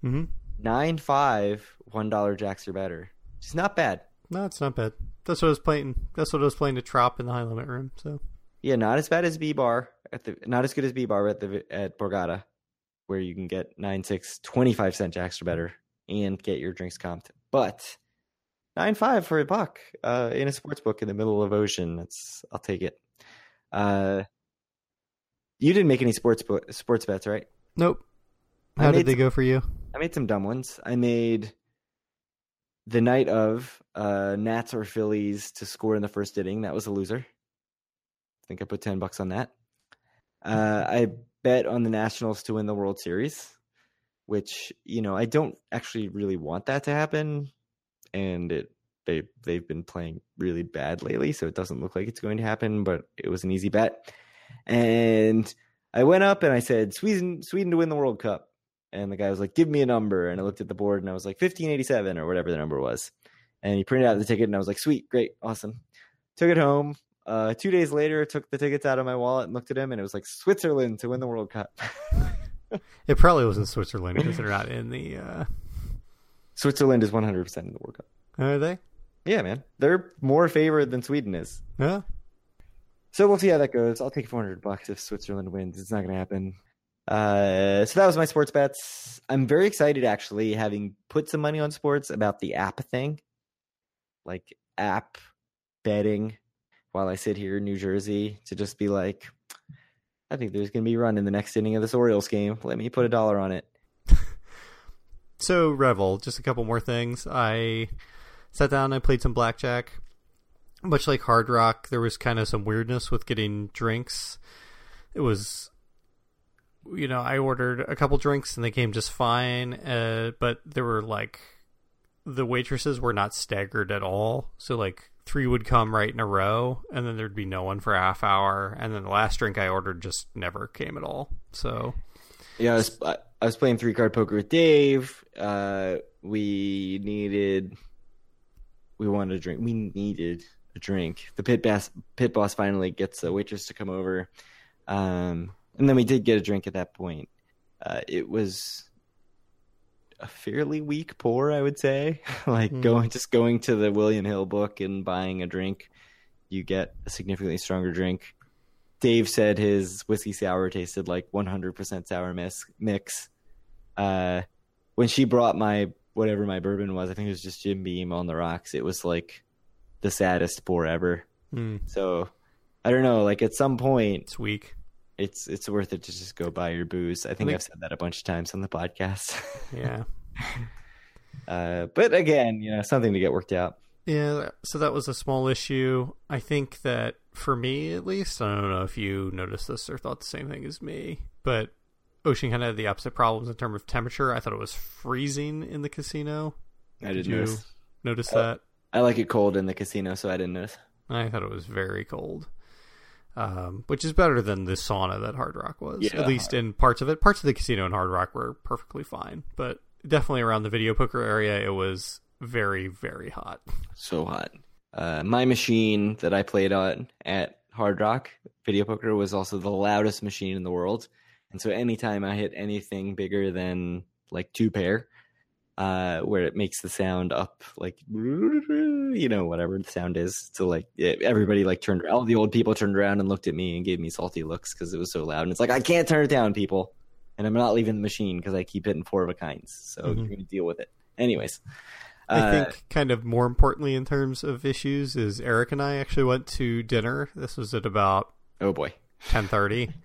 Mm-hmm. Nine five one dollar jacks or better. It's not bad. No, it's not bad. That's what I was playing. That's what I was playing to Trop in the high limit room. So Yeah, not as bad as B bar at the not as good as B bar at the at Borgata, where you can get nine six 25 cent jacks or better and get your drinks comped. But nine five for a buck uh, in a sports book in the middle of ocean. That's I'll take it. Uh, you didn't make any sports bo- sports bets, right? nope. How did they some- go for you? I made some dumb ones. I made the night of uh, Nats or Phillies to score in the first inning. That was a loser. I think I put ten bucks on that. Uh, I bet on the Nationals to win the World Series, which you know I don't actually really want that to happen, and it they they've been playing really bad lately, so it doesn't look like it's going to happen. But it was an easy bet, and I went up and I said Sweden Sweden to win the World Cup. And the guy was like, "Give me a number." And I looked at the board and I was like, "1587 or whatever the number was." And he printed out the ticket and I was like, "Sweet, great, awesome." Took it home. Uh, two days later, took the tickets out of my wallet and looked at him, and it was like Switzerland to win the World Cup. It probably wasn't Switzerland because they're not in the. Uh, Switzerland is 100 percent in the World Cup. are they? Yeah, man, they're more favored than Sweden is. Yeah. So we'll see how that goes. I'll take 400 bucks if Switzerland wins. It's not going to happen. Uh, so that was my sports bets. I'm very excited, actually, having put some money on sports about the app thing, like app betting, while I sit here in New Jersey to just be like, I think there's going to be a run in the next inning of this Orioles game. Let me put a dollar on it. So Revel, just a couple more things. I sat down, I played some blackjack. Much like Hard Rock, there was kind of some weirdness with getting drinks. It was, you know, I ordered a couple drinks and they came just fine, uh, but there were like the waitresses were not staggered at all. So like three would come right in a row, and then there'd be no one for a half hour, and then the last drink I ordered just never came at all. So Yeah, I was I, was playing three card poker with Dave. Uh, we needed, we wanted a drink. We needed a drink. The pit boss pit boss finally gets a waitress to come over, um, and then we did get a drink at that point. Uh, it was a fairly weak pour, I would say. like Hmm. going just going to the William Hill book and buying a drink, you get a significantly stronger drink. Dave said his whiskey sour tasted like 100% sour mix. mix. Uh, when she brought my whatever my bourbon was, I think it was just Jim Beam on the rocks. It was like the saddest pour ever. hmm, So I don't know. Like at some point, it's weak. It's it's worth it to just go buy your booze. I think, think- I've said that a bunch of times on the podcast. Yeah. uh, but again, you know, something to get worked out. Yeah, so that was a small issue. I think that for me, at least, I don't know if you noticed this or thought the same thing as me, but Ocean kind of had the opposite problems in terms of temperature. I thought it was freezing in the casino. I Did didn't you notice. notice Oh. that? I like it cold in the casino, so I didn't notice. I thought it was very cold, um, which is better than the sauna that Hard Rock was. Yeah. At least in parts of it. Parts of the casino in Hard Rock were perfectly fine, but definitely around the video poker area, it was very, very hot. So hot. Uh, my machine that I played on at Hard Rock Video Poker was also the loudest machine in the world, and so anytime I hit anything bigger than like two pair, uh, where it makes the sound up like you know whatever the sound is, so like everybody like turned all the old people turned around and looked at me and gave me salty looks because it was so loud, and it's like I can't turn it down, people, and I'm not leaving the machine because I keep hitting four of a kinds, so Mhm. you're gonna deal with it, anyways. I Uh, think kind of more importantly in terms of issues is Eric and I actually went to dinner. This was at about oh boy. ten thirty.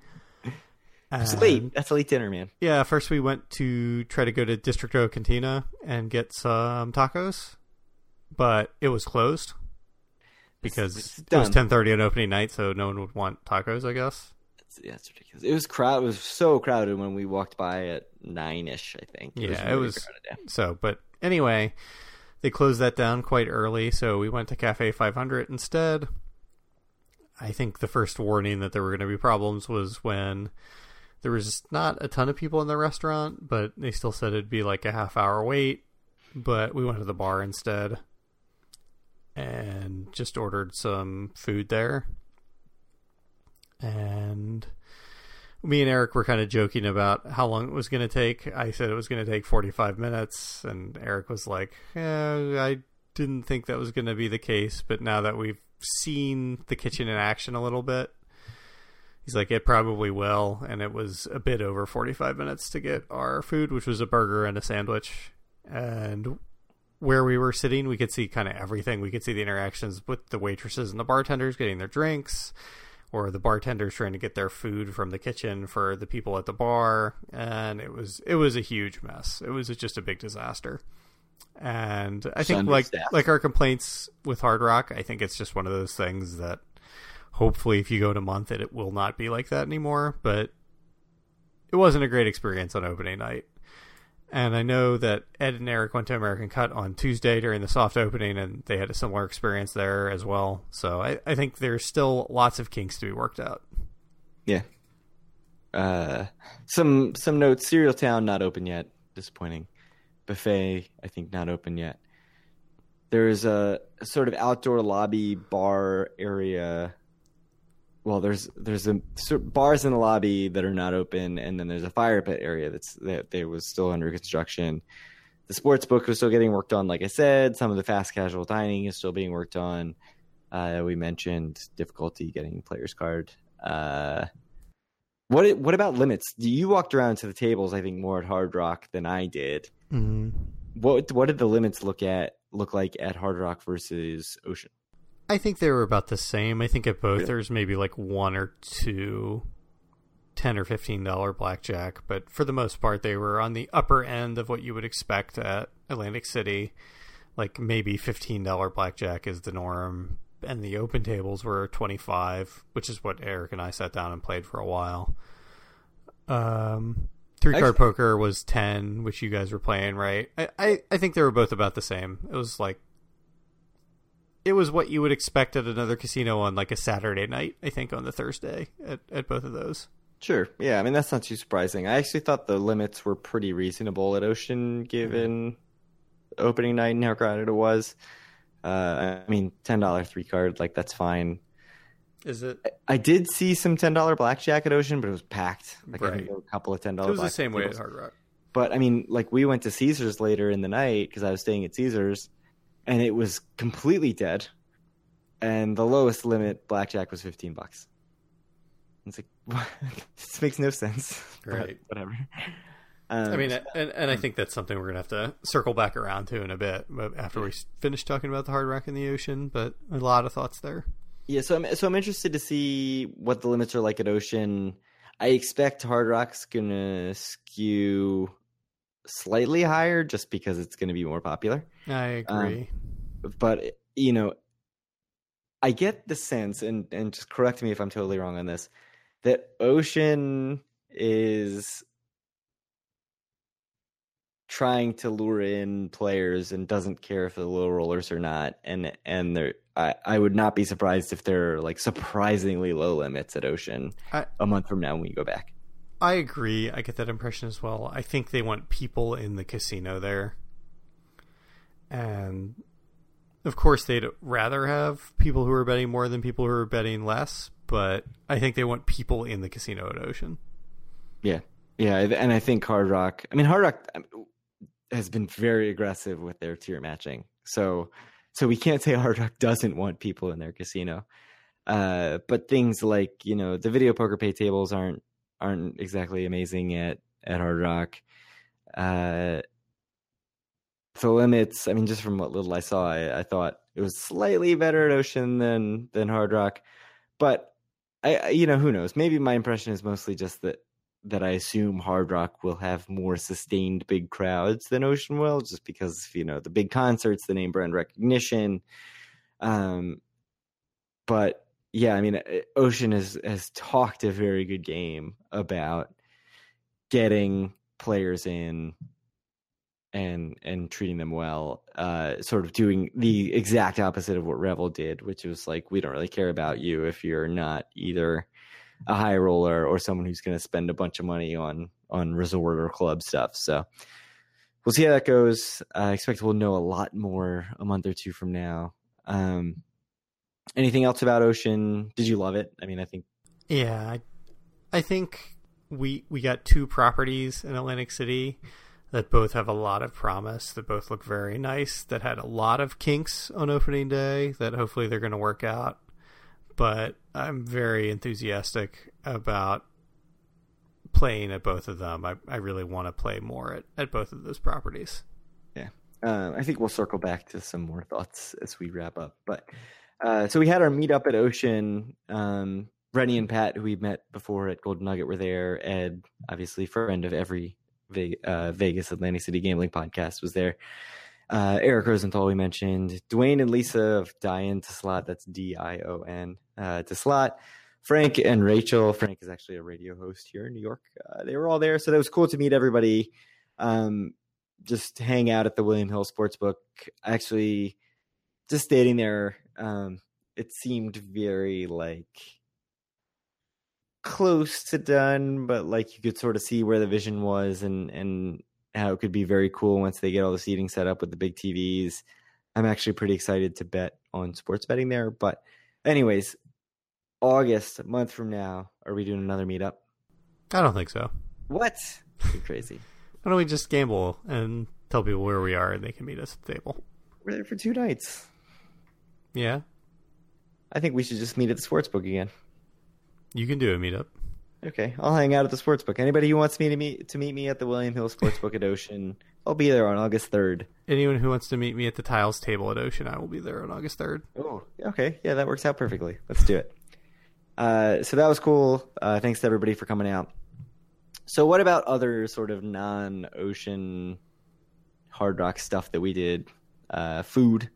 It's late. That's a late dinner, man. Yeah, first we went to try to go to Distrito Cantina and get some tacos, but it was closed because It's it was ten thirty on opening night, so no one would want tacos, I guess. It's, yeah, it's ridiculous. It was crowd. It was so crowded when we walked by at nine ish. I think. Yeah, it really was- crowded, yeah. So, but anyway, they closed that down quite early, so we went to Cafe 500 instead. I think the first warning that there were going to be problems was when there was not a ton of people in the restaurant, but they still said it'd be like a half hour wait. But we went to the bar instead and just ordered some food there. And me and Eric were kind of joking about how long it was going to take. I said it was going to take 45 minutes, and Eric was like, yeah, I didn't think that was going to be the case, but now that we've seen the kitchen in action a little bit, he's like, it probably will. And it was a bit over 45 minutes to get our food, which was a burger and a sandwich. And where we were sitting, we could see kind of everything. We could see the interactions with the waitresses and the bartenders getting their drinks or the bartenders trying to get their food from the kitchen for the people at the bar and it was it was a huge mess it was just a big disaster and i think like Understaffed. like our complaints with hard rock i think it's just one of those things that hopefully if you go to month it, it will not be like that anymore but it wasn't a great experience on opening night and I know that Ed and Eric went to American Cut on Tuesday during the soft opening, and they had a similar experience there as well. So I, I think there's still lots of kinks to be worked out. Yeah. Uh, some some notes. serial Town not open yet. Disappointing. Buffet I think not open yet. There's a, a sort of outdoor lobby bar area. Well, there's there's a bars in the lobby that are not open, and then there's a fire pit area that's that they was still under construction. The sports book was still getting worked on, like I said. Some of the fast casual dining is still being worked on. Uh, we mentioned difficulty getting players card. Uh, what what about limits? You walked around to the tables, I think, more at Hard Rock than I did. Mm-hmm. What what did the limits look at look like at Hard Rock versus Ocean? I think they were about the same. I think at both Really? there's maybe like one or two ten or fifteen dollar blackjack, but for the most part, they were on the upper end of what you would expect at Atlantic City. Like maybe fifteen dollar blackjack is the norm, and the open tables were twenty five, which is what Eric and I sat down and played for a while. Um, three card Actually- poker was ten, which you guys were playing, right? I, I I think they were both about the same. It was like it was what you would expect at another casino on like a Saturday night. I think on the Thursday at at both of those. Sure. Yeah, I mean that's not too surprising. I actually thought the limits were pretty reasonable at Ocean given opening night and how crowded it was. Uh, I mean, ten dollar three card, like that's fine. Is it? I did see some ten dollar blackjack at Ocean, but it was packed. Like I think there were a couple of ten dollar. It was the same way at Hard Rock. But I mean, like we went to Caesars later in the night because I was staying at Caesars, and it was completely dead. And the lowest limit blackjack was fifteen bucks. It's like what? this makes no sense. Right. whatever. Um, I mean, and, and I think that's something we're gonna have to circle back around to in a bit, after we finish talking about the Hard Rock in the ocean. But a lot of thoughts there. yeah. So I'm so I'm interested to see what the limits are like at Ocean. I expect Hard Rock's gonna skew slightly higher just because it's gonna be more popular. I Um, agree. but you know i get the sense and and just correct me if i'm totally wrong on this that ocean is trying to lure in players and doesn't care if they're low rollers or not and and they're I, I would not be surprised if they're like surprisingly low limits at ocean I- a month from now when we go back I agree. I get that impression as well. I think they want people in the casino there. And of course they'd rather have people who are betting more than people who are betting less, but I think they want people in the casino at Ocean. Yeah, yeah, and I think Hard Rock. I mean, Hard Rock um, has been very aggressive with their tier matching, so so we can't say Hard Rock doesn't want people in their casino. Uh, but things like you know the video poker pay tables aren't aren't exactly amazing at at Hard Rock. Uh, the limits. I mean, just from what little I saw, I, I thought it was slightly better at Ocean than than Hard Rock, but I, I you know who knows? Maybe my impression is mostly just that that I assume Hard Rock will have more sustained big crowds than Ocean will, just because you know the big concerts, the name brand recognition. Um, but yeah, I mean, uh, Ocean has has talked a very good game about getting players in and and treating them well. Uh, sort of doing the exact opposite of what Revel did, which was like, we don't really care about you if you're not either a high roller or someone who's going to spend a bunch of money on on resort or club stuff. So we'll see how that goes. I expect we'll know a lot more a month or two from now. Um, anything else about Ocean? Did you love it? I mean, I think Yeah, I, I think we we got two properties in Atlantic City that both have a lot of promise, that both look very nice, that had a lot of kinks on opening day that hopefully they're going to work out. But I'm very enthusiastic about playing at both of them. I, I really want to play more at, at both of those properties. Yeah. Uh, I think we'll circle back to some more thoughts as we wrap up. But uh, so we had our meetup at Ocean. Um, Rennie and Pat, who we met before at Golden Nugget, were there. Ed, obviously friend of every Ve- uh, Vegas Atlantic City Gambling podcast, was there. Uh, Eric Rosenthal, we mentioned. Dwayne and Lisa of Dion to Slot. That's D I O N uh, to Slot. Frank and Rachel. Frank is actually a radio host here in New York. Uh, they were all there, so that was cool to meet everybody. Um, just hang out at the William Hill Sportsbook. Actually, just standing there, um, it seemed very like close to done, but like you could sort of see where the vision was and and how it could be very cool once they get all the seating set up with the big TVs. I'm actually pretty excited to bet on sports betting there. But, anyways, August, a month from now, are we doing another meetup? I don't think so. What? You're crazy. Why don't we just gamble and tell people where we are and they can meet us at the table? We're there for two nights. Yeah, I think we should just meet at the sports book again. you can do a meetup. Okay, I'll hang out at the sports book. Anybody who wants me to meet to meet me at the William Hill Sportsbook at Ocean, I'll be there on August third. Anyone who wants to meet me at the tiles table at Ocean, I will be there on August 3rd. Oh, okay, yeah, that works out perfectly. Let's do it. Uh, so that was cool. Uh, thanks to everybody for coming out. So, what about other sort of non-ocean hard rock stuff that we did? Uh, food,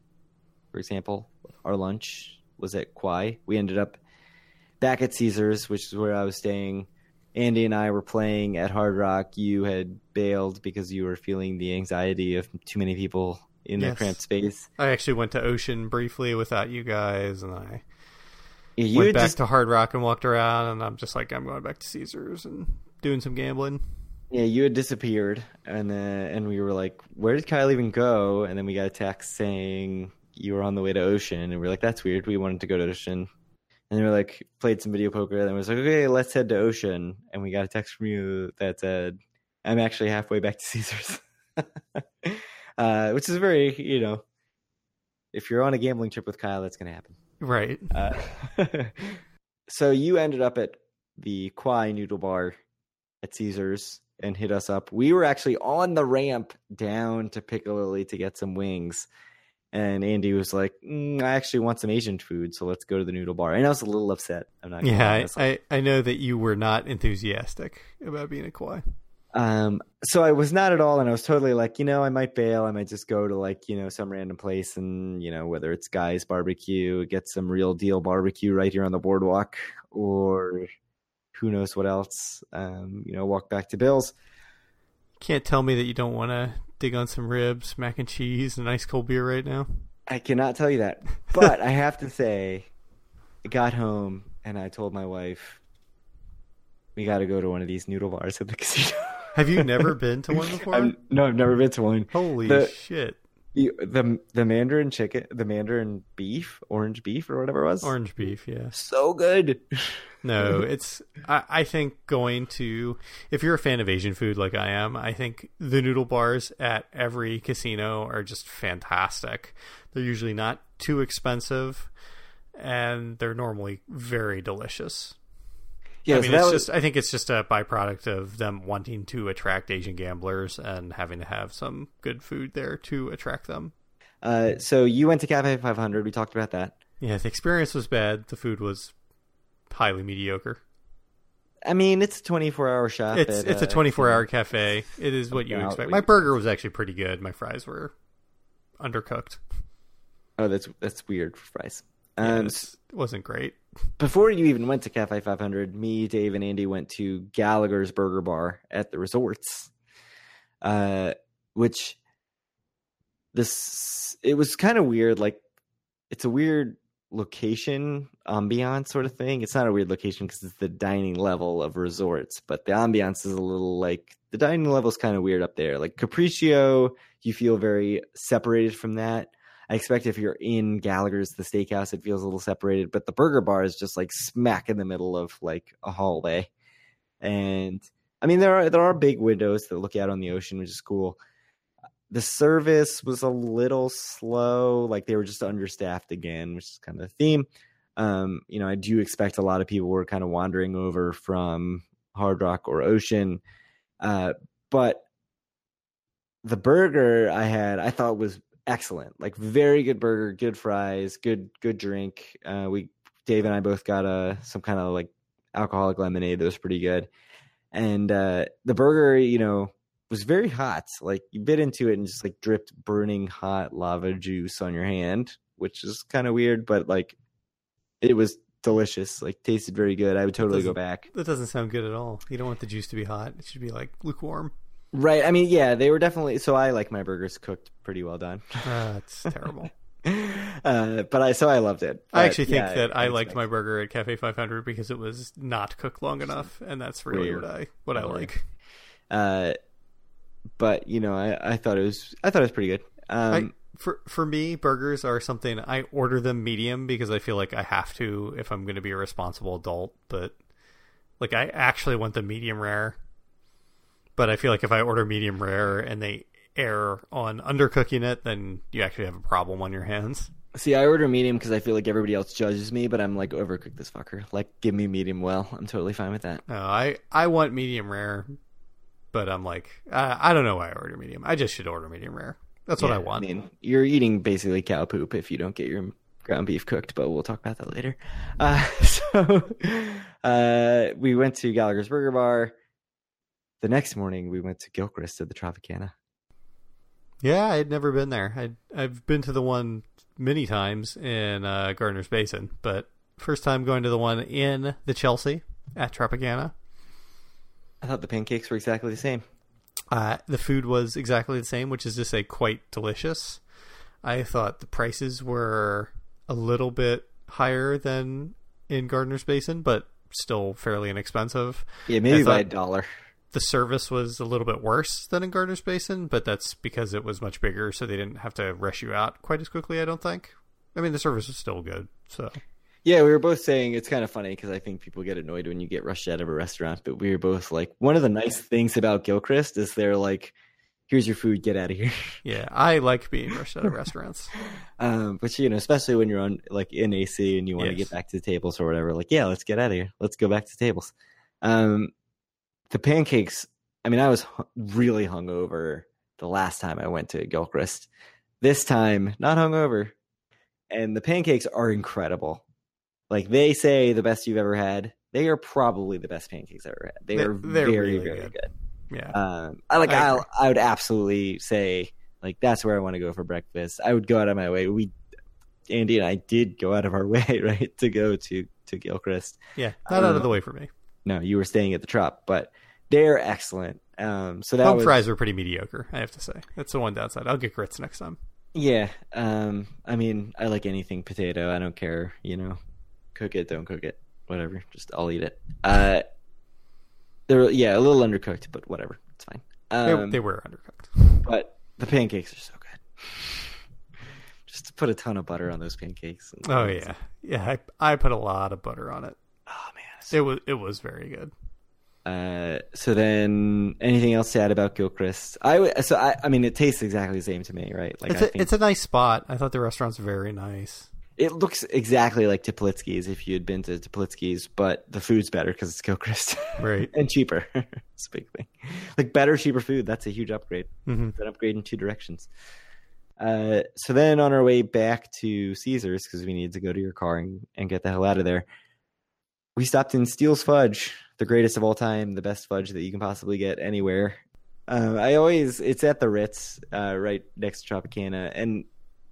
for example. Our lunch was at Kwai. We ended up back at Caesars, which is where I was staying. Andy and I were playing at Hard Rock. You had bailed because you were feeling the anxiety of too many people in Yes. the cramped space. I actually went to Ocean briefly without you guys, and I You went back just- to Hard Rock and walked around, and I'm just like, I'm going back to Caesars and doing some gambling. Yeah, you had disappeared, and uh, and we were like, "Where did Kyle even go?" And then we got a text saying you were on the way to Ocean, and we are like, "That's weird. We wanted to go to Ocean." And then we like played some video poker, and then it was like, "Okay, let's head to Ocean." And we got a text from you that said, "I'm actually halfway back to Caesars," uh, which is very, you know, if you're on a gambling trip with Kyle, that's gonna happen. Right. Uh, so you ended up at the Kwai Noodle Bar at Caesars and hit us up. We were actually on the ramp down to Piccadilly to get some wings. And Andy was like, mm, I actually want some Asian food, so let's go to the noodle bar. And I was a little upset. I'm not. Yeah, I I, I, know that you were not enthusiastic about being a Kwai. Um, so I was not at all, and I was totally like, you know, I might bail. I might just go to like, you know, some random place, and you know, whether it's Guy's Barbecue, get some real deal barbecue right here on the boardwalk, or who knows what else. Um, you know, walk back to Bill's. Can't tell me that you don't want to dig on some ribs, mac and cheese, and ice cold beer right now. I cannot tell you that, but I have to say, I got home and I told my wife, we got to go to one of these noodle bars at the casino. Have you never been to one before? I'm- no, I've never been to one. Holy the- shit! You, the the Mandarin chicken, the Mandarin beef, orange beef, or whatever it was. Orange beef, yeah. so good. No, it's. I, I think going to if you're a fan of Asian food like I am, I think the noodle bars at every casino are just fantastic. They're usually not too expensive, and they're normally very delicious. Yeah, I mean, that it's was, just. I think it's just a byproduct of them wanting to attract Asian gamblers and having to have some good food there to attract them. uh, so you went to Cafe 500. We talked about that. Yeah, the experience was bad. The food was highly mediocre. I mean, it's a 24 hour shop. It's at, it's a uh, 24 hour cafe. It is what you expect. My burger was actually pretty good. My fries were undercooked. Oh, that's that's weird for fries. Yeah, Um, it's- it wasn't great. Before you even went to Cafe 500, me, Dave, and Andy went to Gallagher's Burger Bar at the resorts, uh, which this it was kind of weird. Like, it's a weird location ambiance sort of thing. It's not a weird location because it's the dining level of resorts, but the ambiance is a little like the dining level is kind of weird up there. Like Capriccio, you feel very separated from that. I expect if you're in Gallagher's, the steakhouse, it feels a little separated, but the burger bar is just like smack in the middle of like a hallway. And I mean, there are there are big windows that look out on the ocean, which is cool. The service was a little slow, like they were just understaffed again, which is kind of the theme. Um, you know, I do expect a lot of people were kind of wandering over from Hard Rock or Ocean, uh, but the burger I had, I thought was excellent. Like very good burger, good fries, good good drink. Uh, we Dave and I both got a some kind of like alcoholic lemonade that was pretty good. And uh, the burger, you know, was very hot. Like you bit into it and just like dripped burning hot lava juice on your hand, which is kind of weird, but like it was delicious. Like tasted very good. I would totally go back. That doesn't sound good at all. You don't want the juice to be hot. It should be like lukewarm. Right. I mean, yeah, they were definitely. So I like my burgers cooked pretty well done. Uh, it's terrible. uh, but I so I loved it. I actually think yeah, that I liked my burger at Cafe 500 because it was not cooked long enough, and that's really Rare. what I what I like. Uh, but you know, I, I thought it was I thought it was pretty good. Um, I, for for me, burgers are something I order them medium because I feel like I have to if I'm going to be a responsible adult. But like, I actually want the medium rare. But I feel like if I order medium rare and they err on undercooking it, then you actually have a problem on your hands. see, I order medium because I feel like everybody else judges me, but I'm like overcook this fucker. Like, give me medium well. I'm totally fine with that. No, I I want medium rare, but I'm like I, I don't know why I order medium. I just should order medium rare. That's what I want. I mean, you're eating basically cow poop if you don't get your ground beef cooked, but we'll talk about that later. Uh, so uh, we went to Gallagher's Burger Bar. The next morning, we went to Gilchrist at the Tropicana. Yeah, I'd never been there. I'd, I've been to the one many times in uh, Gardner's Basin, but first time going to the one in the Chelsea at Tropicana. I thought the pancakes were exactly the same. Uh, the food was exactly the same, which is to say, quite delicious. I thought the prices were a little bit higher than in Gardner's Basin, but still fairly inexpensive. Yeah, maybe I by a dollar. The service was a little bit worse than in Gardner's Basin, but that's because it was much bigger, so they didn't have to rush you out quite as quickly. I don't think. I mean, the service was still good. So Yeah, we were both saying it's kind of funny because I think people get annoyed when you get rushed out of a restaurant. But we were both like, one of the nice things about Gilchrist is they're like, "Here's your food, get out of here." yeah, I like being rushed out of restaurants. Um, but you know, especially when you're on like in AC and you want to get back to the tables or whatever, like, yeah, let's get out of here. Let's go back to the tables. Um, the pancakes. I mean, I was really hungover the last time I went to Gilchrist. This time, not hungover, and the pancakes are incredible. Like they say, the best you've ever had. They are probably the best pancakes I've ever had. They They're- they're very, really very good. good. Yeah, Um, I like. I I would absolutely say like that's where I want to go for breakfast. I would go out of my way. We, Andy and I did go out of our way, right, to go to to Gilchrist. yeah, not out uh, of the way for me. No, you were staying at the Trop, but they're excellent. Um, so that Home was fries were pretty mediocre. I have to say that's the one downside. I'll get grits next time. yeah. Um, I mean, I like anything potato. I don't care. You know, cook it, don't cook it, whatever. Just I'll eat it. Uh, they're yeah, a little undercooked, but whatever, it's fine. They, Um, they were undercooked. but the pancakes are so good. Just to put a ton of butter on those pancakes. Oh yeah, yeah. I, I put a lot of butter on it. Oh man. It was it was very good. Uh, so then, anything else to add about Gilchrist? I w- so I I mean, it tastes exactly the same to me, right? Like It's I a, think it's a nice spot. I thought the restaurant's very nice. it looks exactly like Toplitsky's if you had been to Toplitsky's, but the food's better because it's Gilchrist Right. and cheaper. it's a big thing. Like better, cheaper food. That's a huge upgrade. hmm It's an upgrade in two directions. Uh, so then on our way back to Caesars, because we needed to go to your car and, and get the hell out of there, we stopped in Steele's Fudge, the greatest of all time, the best fudge that you can possibly get anywhere. Uh, I always, it's at the Ritz, uh, right next to Tropicana, and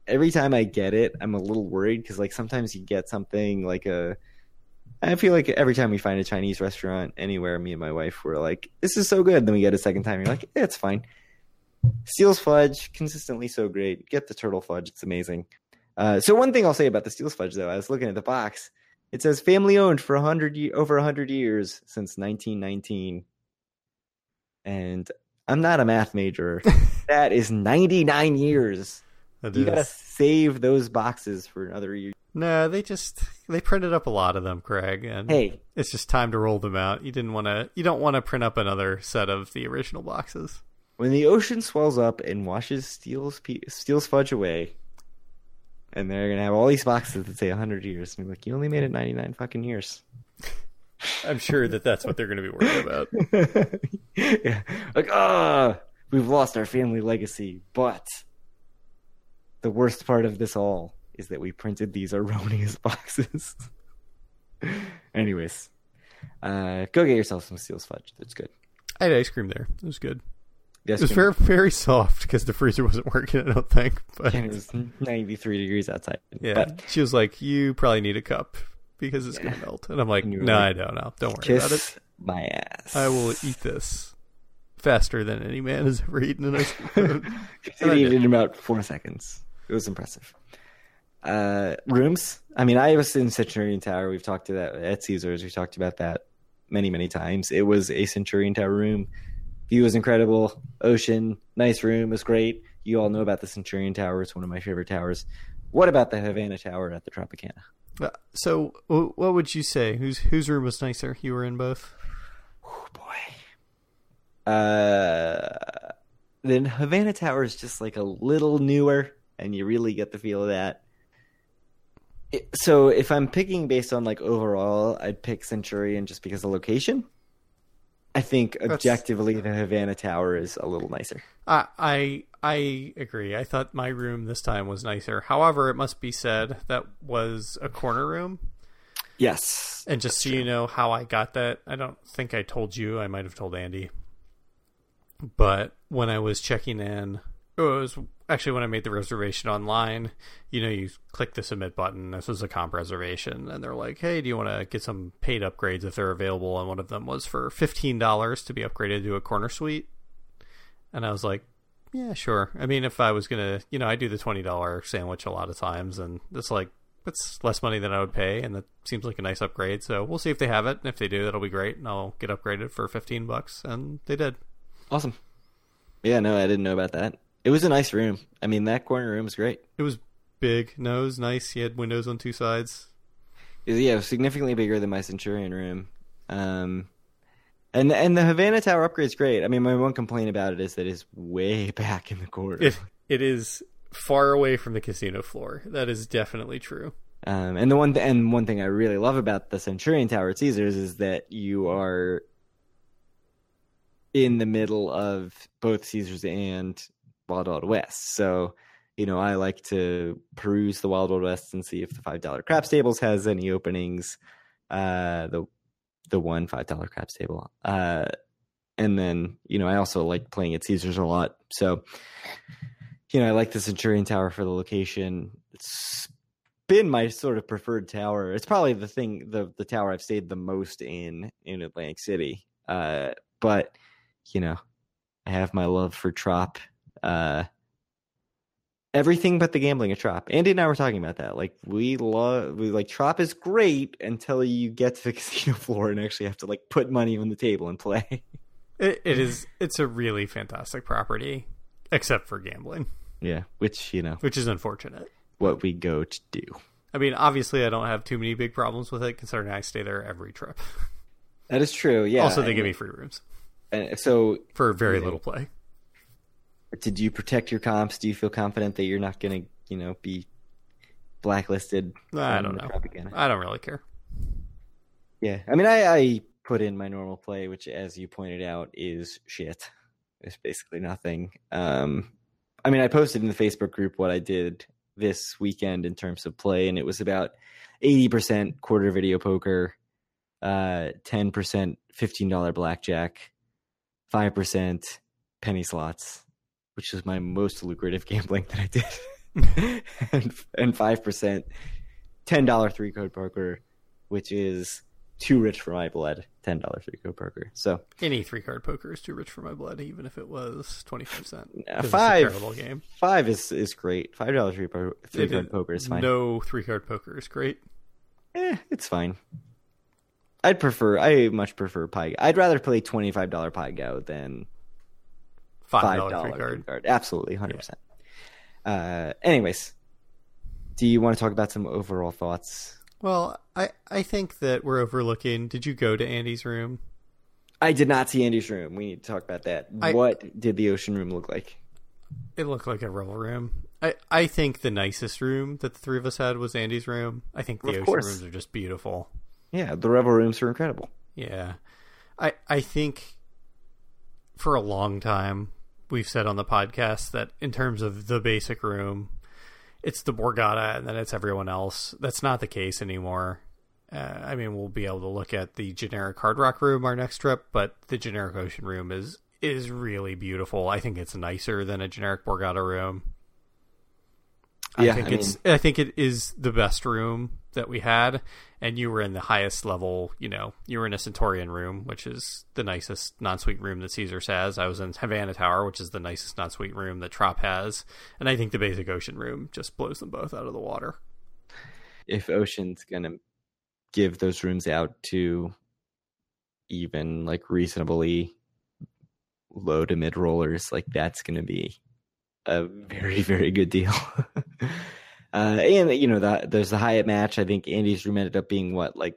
every time I get it, I'm a little worried because like sometimes you get something like a. I feel like every time we find a Chinese restaurant anywhere, me and my wife were like, "This is so good." Then we get a second time, you're like, "Yeah, "It's fine." Steele's fudge, consistently so great. Get the turtle fudge; it's amazing. Uh, so one thing I'll say about the Steele's fudge, though, I was looking at the box. It says family owned for a hundred ye- over hundred years since 1919, and I'm not a math major. that is 99 years. That You gotta save those boxes for another year. No, they just they printed up a lot of them, Craig, and Hey, it's just time to roll them out. You didn't want to. You don't want to print up another set of the original boxes. when the ocean swells up and washes Steele's pe- Steele's fudge away, and they're gonna have all these boxes that say 100 years, and be like, you only made it 99 fucking years. I'm sure that that's what they're going to be worried about. yeah. Like, ah, we've lost our family legacy, but the worst part of this all is that we printed these erroneous boxes. Anyways, uh, go get yourself some Steele's fudge. That's good. I had ice cream there. It was good. Yes, It was very very soft because the freezer wasn't working. I don't think, but and it was 93 degrees outside. yeah, But she was like, "You probably need a cup because it's Yeah. going to melt," and I'm like, And "No, I don't know. Don't worry about it. my ass. I will eat this faster than any man has ever eaten an ice cream cone." It ate it in about four seconds. It was impressive. Uh, rooms. I mean, I was in Centurion Tower. We've talked to that at Caesars. We talked about that many, many times. It was a Centurion Tower room. View was incredible. Ocean, nice room, was great. You all know about the Centurion Tower. It's one of my favorite towers. What about the Havana Tower at the Tropicana? Uh, So, wh- what would you say? Whose whose room was nicer? You were in both. Oh boy. Uh, then Havana Tower is just like a little newer, and you really get the feel of that. It- so if I'm picking based on like overall, I'd pick Centurion just because of location. I think That's- objectively the Havana Tower is a little nicer. I I I agree. I thought my room this time was nicer. However, it must be said that was a corner room. Yes. And just so you know how I got that, I don't think I told you. I might have told Andy. But when I was checking in, it was actually when I made the reservation online. You know, you click the submit button. This was a comp reservation, and they're like, "Hey, do you want to get some paid upgrades if they're available?" And one of them was for fifteen dollars to be upgraded to a corner suite. And I was like, "Yeah, sure." I mean, if I was gonna, you know, I do the twenty dollar sandwich a lot of times, and it's like it's less money than I would pay, and that seems like a nice upgrade. So we'll see if they have it, and if they do, that'll be great, and I'll get upgraded for fifteen bucks. And they did. Awesome. Yeah, no, I didn't know about that. It was a nice room. I mean, that corner room was great. It was big, no, it was nice. He had windows on two sides. Yeah, it was significantly bigger than my Centurion room. Um, and and the Havana Tower upgrade is great. I mean, my one complaint about it is that it's way back in the corner. It it is far away from the casino floor. That is definitely true. Um, and the one th- and one thing I really love about the Centurion Tower at Caesars is that you are in the middle of both Caesars and Wild Wild West. So, you know, I like to peruse the Wild Wild West and see if the five dollar craps tables has any openings. Uh, the the one five dollar craps table. Uh, and then you know, I also like playing at Caesars a lot. So, you know, I like the Centurion Tower for the location. It's been my sort of preferred tower. It's probably the thing, the the tower I've stayed the most in in Atlantic City. Uh, but you know, I have my love for Trop. Uh, everything but the gambling at Trop. Andy and I were talking about that. Like we love, we like Trop is great until you get to the casino floor and actually have to like put money on the table and play. It, it is. It's a really fantastic property, except for gambling. Yeah, which you know, which is unfortunate. What we go to do. I mean, obviously, I don't have too many big problems with it, considering I stay there every trip. That is true. Yeah. Also, they give me free rooms. And so for very little play. Did you protect your comps? Do you feel confident that you're not going to, you know, be blacklisted? I don't know. Propaganda? I don't really care. Yeah, I mean, I, I put in my normal play, which, as you pointed out, is shit. It's basically nothing. Um, I mean, I posted in the Facebook group what I did this weekend in terms of play, and it was about eighty percent quarter video poker, uh, ten percent fifteen dollar blackjack, five percent penny slots, which is my most lucrative gambling that I did, and and five percent ten dollar three card poker, which is too rich for my blood. Ten dollar three card poker. So any three card poker is too rich for my blood, even if it was twenty percent. five terrible game. Five is is great. Five dollar three, po- three it, card poker is fine. No three card poker is great. Eh, it's fine. I'd prefer. I much prefer Pie. I'd rather play twenty five dollar Pai Gow than five dollar card. card. Absolutely, hundred yeah. percent. Uh, anyways, do you want to talk about some overall thoughts? Well, I I think that we're overlooking. Did you go to Andy's room? I did not see Andy's room. We need to talk about that. I, what did the ocean room look like? It looked like a revel room. I, I think the nicest room that the three of us had was Andy's room. I think the well, ocean course. rooms are just beautiful. Yeah, the revel rooms are incredible. Yeah. I I think for a long time we've said on the podcast that in terms of the basic room, it's the Borgata and then it's everyone else. That's not the case anymore. Uh, I mean, we'll be able to look at the generic Hard Rock room our next trip, but the generic Ocean room is is really beautiful. I think it's nicer than a generic Borgata room. I think I it's mean... I think it is the best room that we had, and you were in the highest level. You know, you were in a Centurion room, which is the nicest non-suite room that Caesars has. I was in Havana Tower, which is the nicest non-suite room that Trop has, and I think the basic Ocean room just blows them both out of the water. If Ocean's gonna give those rooms out to even like reasonably low to mid rollers, like that's gonna be a very very good deal. uh, and you know that there's the Hyatt match. I think Andy's room ended up being what like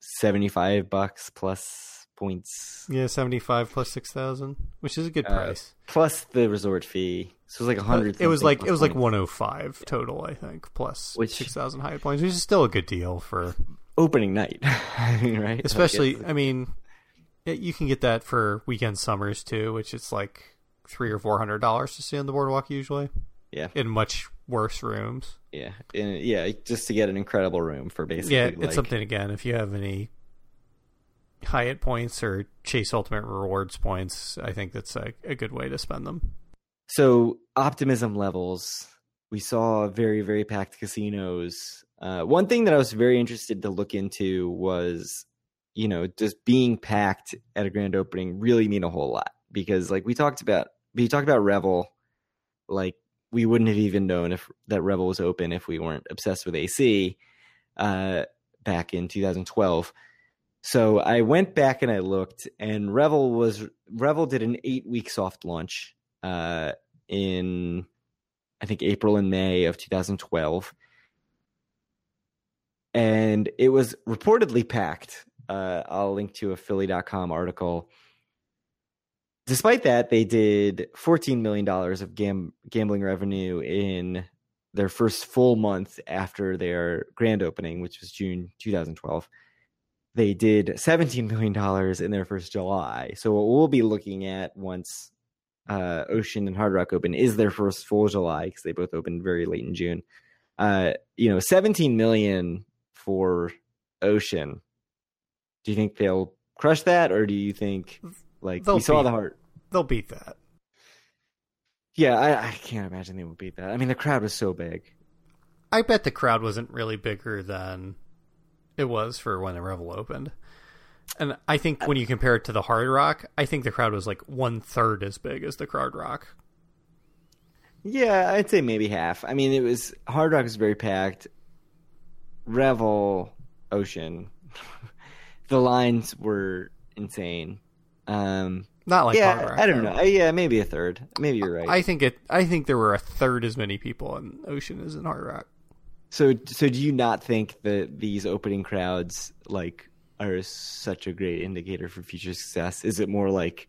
seventy five bucks plus points. Yeah, seventy five plus six thousand, which is a good uh, price. Plus the resort fee, so it was like a hundred. It was like it was points. like one oh five total, I think, plus which, six thousand Hyatt points, which is still a good deal for opening night, right? Especially, I, I mean, you can get that for weekend summers too, which is like three or four hundred dollars to stay on the boardwalk usually. Yeah. In much worse rooms. Yeah, and yeah, just to get an incredible room for basically. Yeah, like, it's something again. If you have any Hyatt points or Chase Ultimate Rewards points, I think that's a, a good way to spend them. So optimism levels. We saw very very packed casinos. Uh, one thing that I was very interested to look into was, you know, does being packed at a grand opening really mean a whole lot? Because like we talked about, we talk about Revel, like we wouldn't have even known if that Revel was open if we weren't obsessed with AC uh, back in 2012. So I went back and I looked, and Revel was Revel did an eight week soft launch uh, in I think April and May of 2012, and it was reportedly packed. Uh, I'll link to a Philly.com article. Despite that, they did $14 million of gam- gambling revenue in their first full month after their grand opening, which was June 2012 they did $17 million in their first July. So what we'll be looking at once uh, Ocean and Hard Rock open is their first full July because they both opened very late in June. Uh, you know, 17 million for Ocean. Do you think they'll crush that, or do you think like They'll we saw beat- the heart? They'll beat that. Yeah, I, I can't imagine they would beat that. I mean, the crowd was so big. I bet the crowd wasn't really bigger than it was for when the Revel opened. And I think when you compare it to the Hard Rock, I think the crowd was like one third as big as the Crowd Rock. Yeah, I'd say maybe half. I mean, it was Hard Rock was very packed. Revel, Ocean, the lines were insane. Um, Not like yeah, I don't know. Uh, Yeah, maybe a third. Maybe you're right. I think it. I think there were a third as many people in Ocean as in Hard Rock. so, so do you not think that these opening crowds like are such a great indicator for future success? Is it more like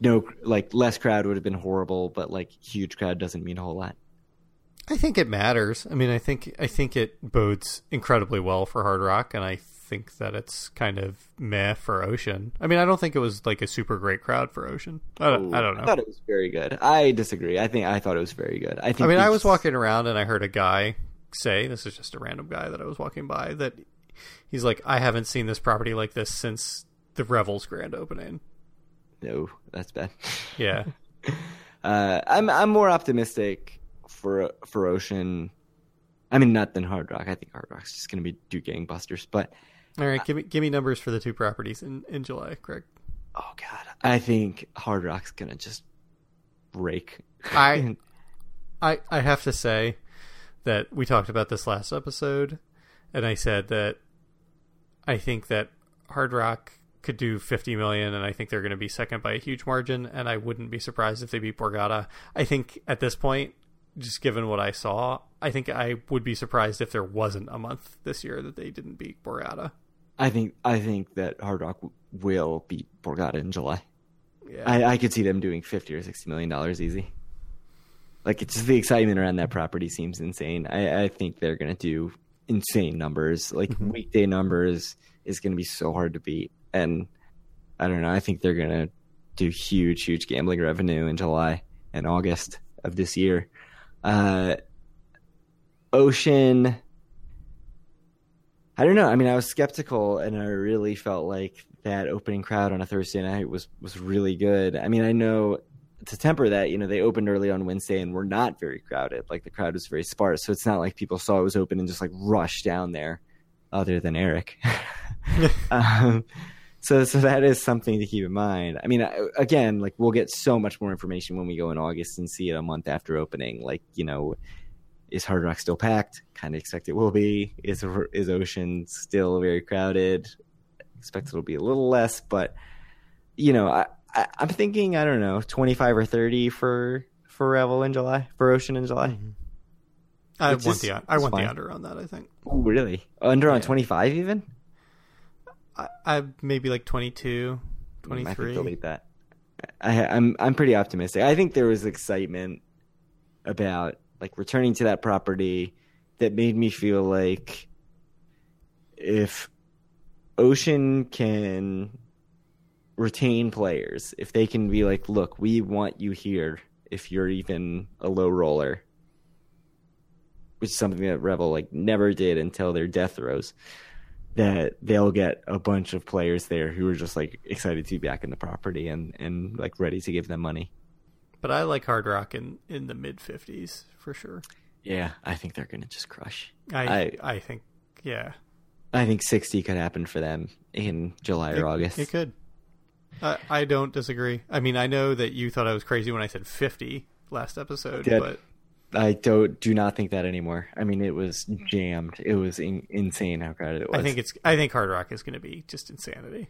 no, like less crowd would have been horrible, but like huge crowd doesn't mean a whole lot? I think it matters. I mean, I think I think it bodes incredibly well for Hard Rock, and I think that it's kind of meh for Ocean. I mean, I don't think it was like a super great crowd for Ocean. I don't, I don't know. I thought it was very good. I disagree. I think I thought it was very good. I think. I mean, I was walking around and I heard a guy say, "This is just a random guy that I was walking by." That he's like, "I haven't seen this property like this since the Revels grand opening." No, that's bad. Yeah, Uh, I'm I'm more optimistic for for Ocean. I mean, not than Hard Rock. I think Hard Rock's just going to be do gangbusters. But all right. Uh, give me give me numbers for the two properties in in July, Craig. oh god, I think Hard Rock's going to just rake. I I I have to say that we talked about this last episode, and I said that I think that Hard Rock could do 50 million, and I think they're going to be second by a huge margin, and I wouldn't be surprised if they beat Borgata. I think at this point, just given what I saw, I think I would be surprised if there wasn't a month this year that they didn't beat Borgata. I think I think that Hard Rock will beat Borgata in July. Yeah. I, I could see them doing fifty or sixty million dollars easy. Like it's just the excitement around that property seems insane. I, I think they're gonna do insane numbers. Like Mhm. weekday numbers is gonna be so hard to beat. And I don't know, I think they're gonna do huge, huge gambling revenue in July and August of this year. Uh Ocean I don't know. I mean, I was skeptical, and I really felt like that opening crowd on a Thursday night was was really good. I mean, I know to temper that, you know, they opened early on Wednesday and were not very crowded. Like the crowd was very sparse, so it's not like people saw it was open and just like rushed down there. Other than Eric, um, so so that is something to keep in mind. I mean, I- again, like we'll get so much more information when we go in August and see it a month after opening. Like you know, is Hard Rock still packed? Kind of expect it will be. Is is Ocean still very crowded? Expect it'll be a little less, but you know, I, I I'm thinking I don't know, 25 or 30 for for Revel in July, for Ocean in July. I It's want the I want fine. the under on that. I think Oh, really? Under on Yeah. 25 even? I, I maybe like 22, Mm, I think 23. they'll beat that. I, I'm I'm pretty optimistic. I think there was excitement about like returning to that property that made me feel like if Ocean can retain players, if they can be like, look, we want you here if you're even a low roller, which is something that Revel like never did until their death throws, that they'll get a bunch of players there who are just like excited to be back in the property and and like ready to give them money. But I like Hard Rock in in the mid fifties for sure. Yeah, I think they're gonna just crush. I I, I think yeah. I think sixty could happen for them in July or August. It could. I, I don't disagree. I mean, I know that you thought I was crazy when I said 50 last episode, but I don't do not think that anymore. I mean, it was jammed. It was in, insane how crowded it was. I think it's. I think Hard Rock is going to be just insanity.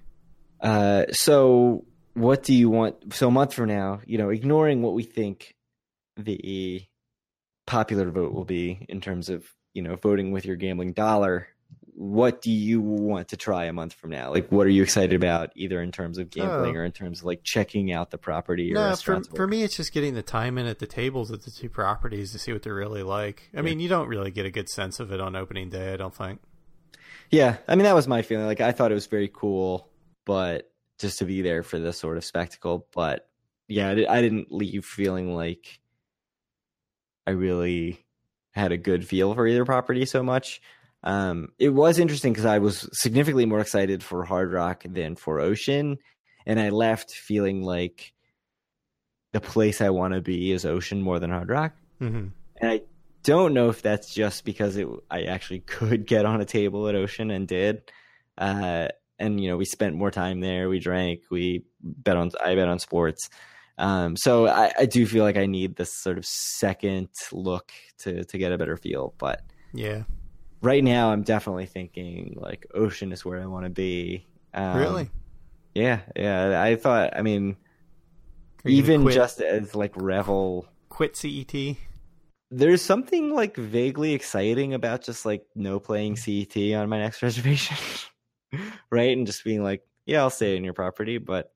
Uh, so what do you want? So a month from now, you know, ignoring what we think the popular vote will be in terms of you know voting with your gambling dollar what do you want to try a month from now? Like, what are you excited about, either in terms of uh, gambling oh. or in terms of like checking out the property? no, for, for me, it's just getting the time in at the tables at the two properties to see what they're really like. I yeah. mean, you don't really get a good sense of it on opening day, I don't think. Yeah, I mean that was my feeling. Like, I thought it was very cool, but just to be there for this sort of spectacle. But yeah, I didn't leave feeling like I really had a good feel for either property so much. Um, it was interesting because I was significantly more excited for Hard Rock than for Ocean, and I left feeling like the place I want to be is Ocean more than Hard Rock. Mm-hmm. And I don't know if that's just because it, I actually could get on a table at Ocean and did. Uh, and you know, we spent more time there. We drank. We bet on. I bet on sports. Um, so I, I do feel like I need this sort of second look to to get a better feel. But yeah, right now I'm definitely thinking like ocean is where I want to be. Um, really? Yeah, yeah. I thought. I mean, even just as like Revel quit CET. There's something like vaguely exciting about just like no playing CET on my next reservation, right? And just being like, yeah, I'll stay in your property, but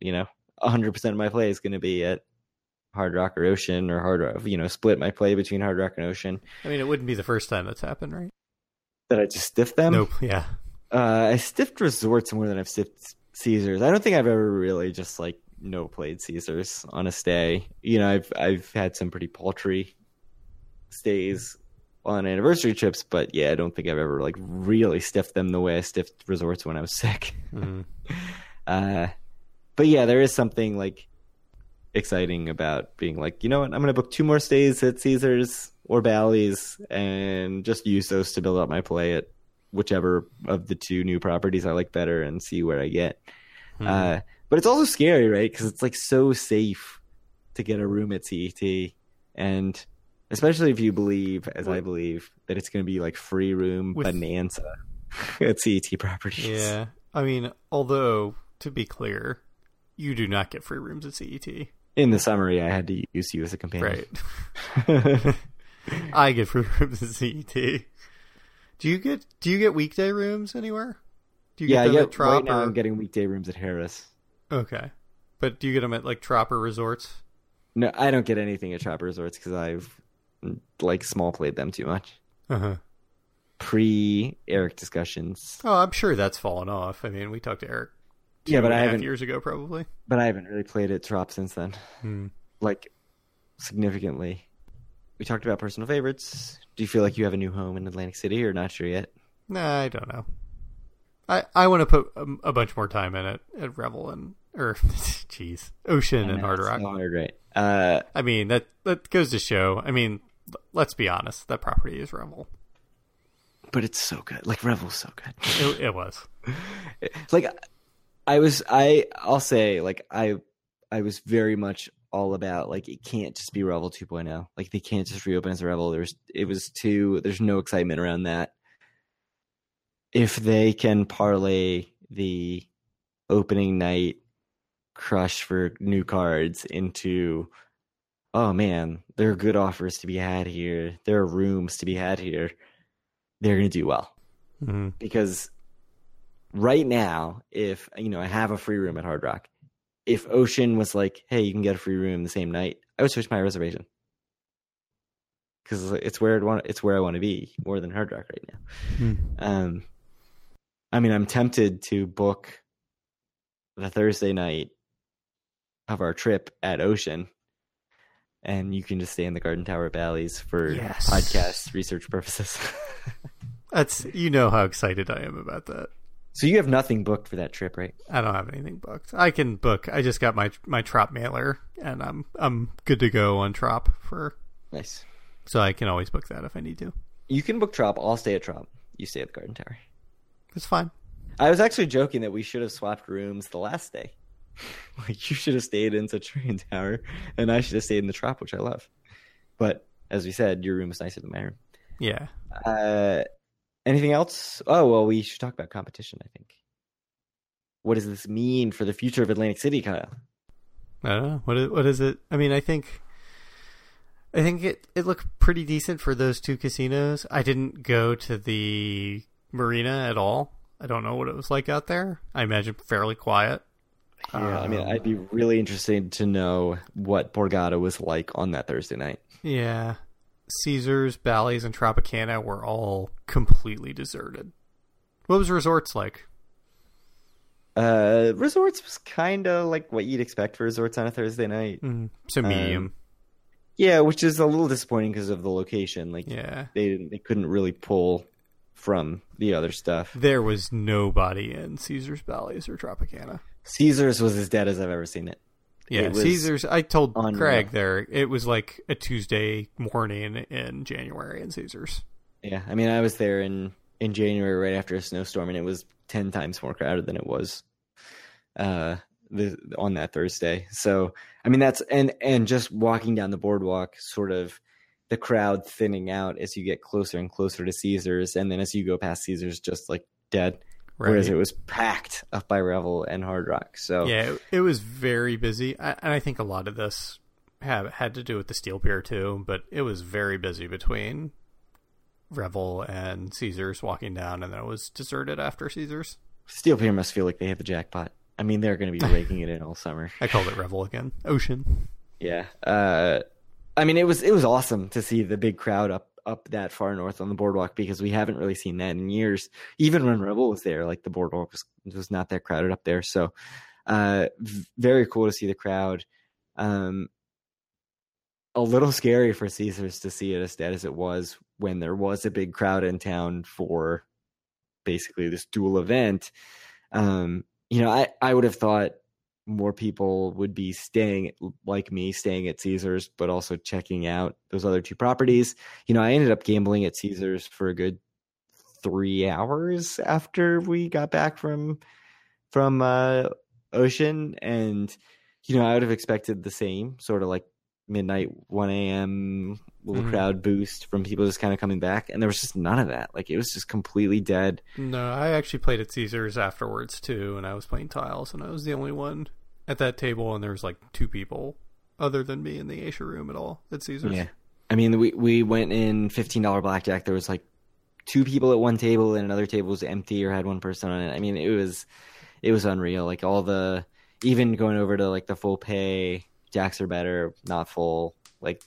you know, 100% of my play is going to be at Hard Rock or Ocean or Hard Rock, you know, split my play between Hard Rock and Ocean. I mean, it wouldn't be the first time that's happened, right? That I just stiffed them? Nope, yeah. Uh, I stiffed resorts more than I've stiffed Caesars. I don't think I've ever really just like no played Caesars on a stay. You know, I've I've had some pretty paltry stays on anniversary trips, but yeah, I don't think I've ever like really stiffed them the way I stiffed resorts when I was sick. Mm-hmm. uh, but yeah, there is something like exciting about being like, you know what, I'm going to book two more stays at Caesars or Bally's and just use those to build up my play at whichever of the two new properties I like better and see where I get. Hmm. Uh, but it's also scary, right? Because it's like so safe to get a room at CET, and especially if you believe, as what? I believe, that it's going to be like free room With... bonanza at CET properties. Yeah, I mean, although to be clear, you do not get free rooms at CET in the summary, I had to use you as a companion. Right. I get free rooms at CET. Do you get Do you get weekday rooms anywhere? Do you yeah, get them at Trop right now or... I'm getting weekday rooms at Harrah's. Okay, but do you get them at like Trop or Resorts? No, I don't get anything at Trop or Resorts because I've like small played them too much. Uh huh. Pre Eric discussions. Oh, I'm sure that's fallen off. I mean, we talked to Eric yeah, but I haven't years ago probably. But I haven't really played it Trop since then. Hmm. Like significantly. We talked about personal favorites. Do you feel like you have a new home in Atlantic City, or not sure yet? Nah, I don't know. I I want to put a, a, bunch more time in it at Revel and or jeez, Ocean and Hard Rock. Hard, right? Uh, I mean that that goes to show. I mean, let's be honest. That property is Revel, but it's so good. Like Revel's so good. it, it was. like I was I I'll say like I I was very much all about like it can't just be Revel 2.0. Like they can't just reopen as a Revel. There's it was too there's no excitement around that. If they can parlay the opening night crush for new cards into oh man, there are good offers to be had here. There are rooms to be had here. They're going to do well. Mm-hmm. Because right now, if you know I have a free room at Hard Rock, if Ocean was like, "Hey, you can get a free room the same night," I would switch my reservation because it's where I want. It's where I want to be more than Hard Rock right now. Hmm. Um, I mean, I'm tempted to book the Thursday night of our trip at Ocean, and you can just stay in the Garden Tower at Bally's for Yes. podcast research purposes. That's you know how excited I am about that. so you have nothing booked for that trip, right? I don't have anything booked. I can book. I just got my my Trop mailer, and I'm I'm good to go on Trop for. Nice. So I can always book that if I need to. You can book Trop. I'll stay at Trop. You stay at the Garden Tower. It's fine. I was actually joking that we should have swapped rooms the last day. like you should have stayed in Centurion Tower, and I should have stayed in the Trop, which I love. But as we said, your room is nicer than my room. Yeah. Uh, anything else? Oh well, we should talk about competition. I think. What does this mean for the future of Atlantic City, Kyle? I don't know what is, what is it. I mean, I think, I think it it looked pretty decent for those two casinos. I didn't go to the marina at all. I don't know what it was like out there. I imagine fairly quiet. Yeah, I mean, Um, I'd be really interested to know what Borgata was like on that Thursday night. Yeah, Caesars, Bally's, and Tropicana were all completely deserted. What was resorts like? Uh, resorts was kind of like what you'd expect for resorts on a Thursday night. Mm, so Um, medium. Yeah, which is a little disappointing because of the location. Like, yeah, they didn't, they couldn't really pull from the other stuff. there was nobody in Caesars, Bally's, or Tropicana. Caesars was as dead as I've ever seen it. Yeah, It Caesars. I told unreal. Craig there it was like a Tuesday morning in January in Caesars. Yeah, I mean, I was there in in January right after a snowstorm, and it was ten times more crowded than it was uh the on that Thursday. So, I mean, that's and and just walking down the boardwalk, sort of the crowd thinning out as you get closer and closer to Caesars, and then as you go past Caesars, just like dead. Right. Whereas it was packed up by Revel and Hard Rock. So yeah, it, it was very busy, I, and I think a lot of this have had to do with the steel pier too. But it was very busy between Revel and Caesars walking down, and then it was deserted after Caesars. Steel Pier must feel like they hit the jackpot. I mean, they're going to be raking it in all summer. I called it Revel again. Ocean. Yeah. Uh, I mean, it was it was awesome to see the big crowd up up that far north on the boardwalk because we haven't really seen that in years. Even when Revel was there, like the boardwalk was was not that crowded up there. So, uh, very cool to see the crowd. Um, a little scary for Caesars to see it as dead as it was when there was a big crowd in town for basically this dual event. Um, you know, I I would have thought more people would be staying like me staying at caesars but also checking out those other two properties. You know i ended up gambling at caesars for a good three hours after we got back from from uh ocean. And you know i would have expected the same sort of like midnight 1 a.m little Mhm. crowd boost from people just kind of coming back and there was just none of that like it was just completely dead No, I actually played at Caesars afterwards too, and I was playing tiles, and I was the only one at that table, and there was like two people other than me in the Asia room at all at Caesars. Yeah. I mean, we we went in fifteen dollar blackjack. There was like two people at one table, and another table was empty or had one person on it. I mean, it was it was unreal. Like all the even going over to like the full pay jacks or better, not full. Like,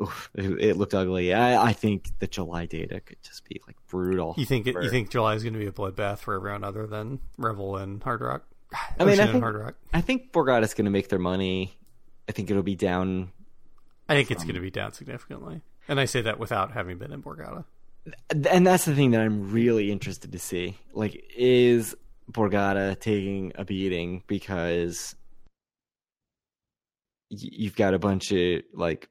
oof, it, looked ugly. I I think the July data could just be like brutal. You think for- you think July is going to be a bloodbath for everyone other than Revel and Hard Rock? I mean, Ocean I think- Hard Rock. I think Borgata is going to make their money. I think it'll be down I think it's going to be down significantly, and I say that without having been in Borgata. and that's the thing that I'm really interested to see. Like, is Borgata taking a beating because y- you've got a bunch of like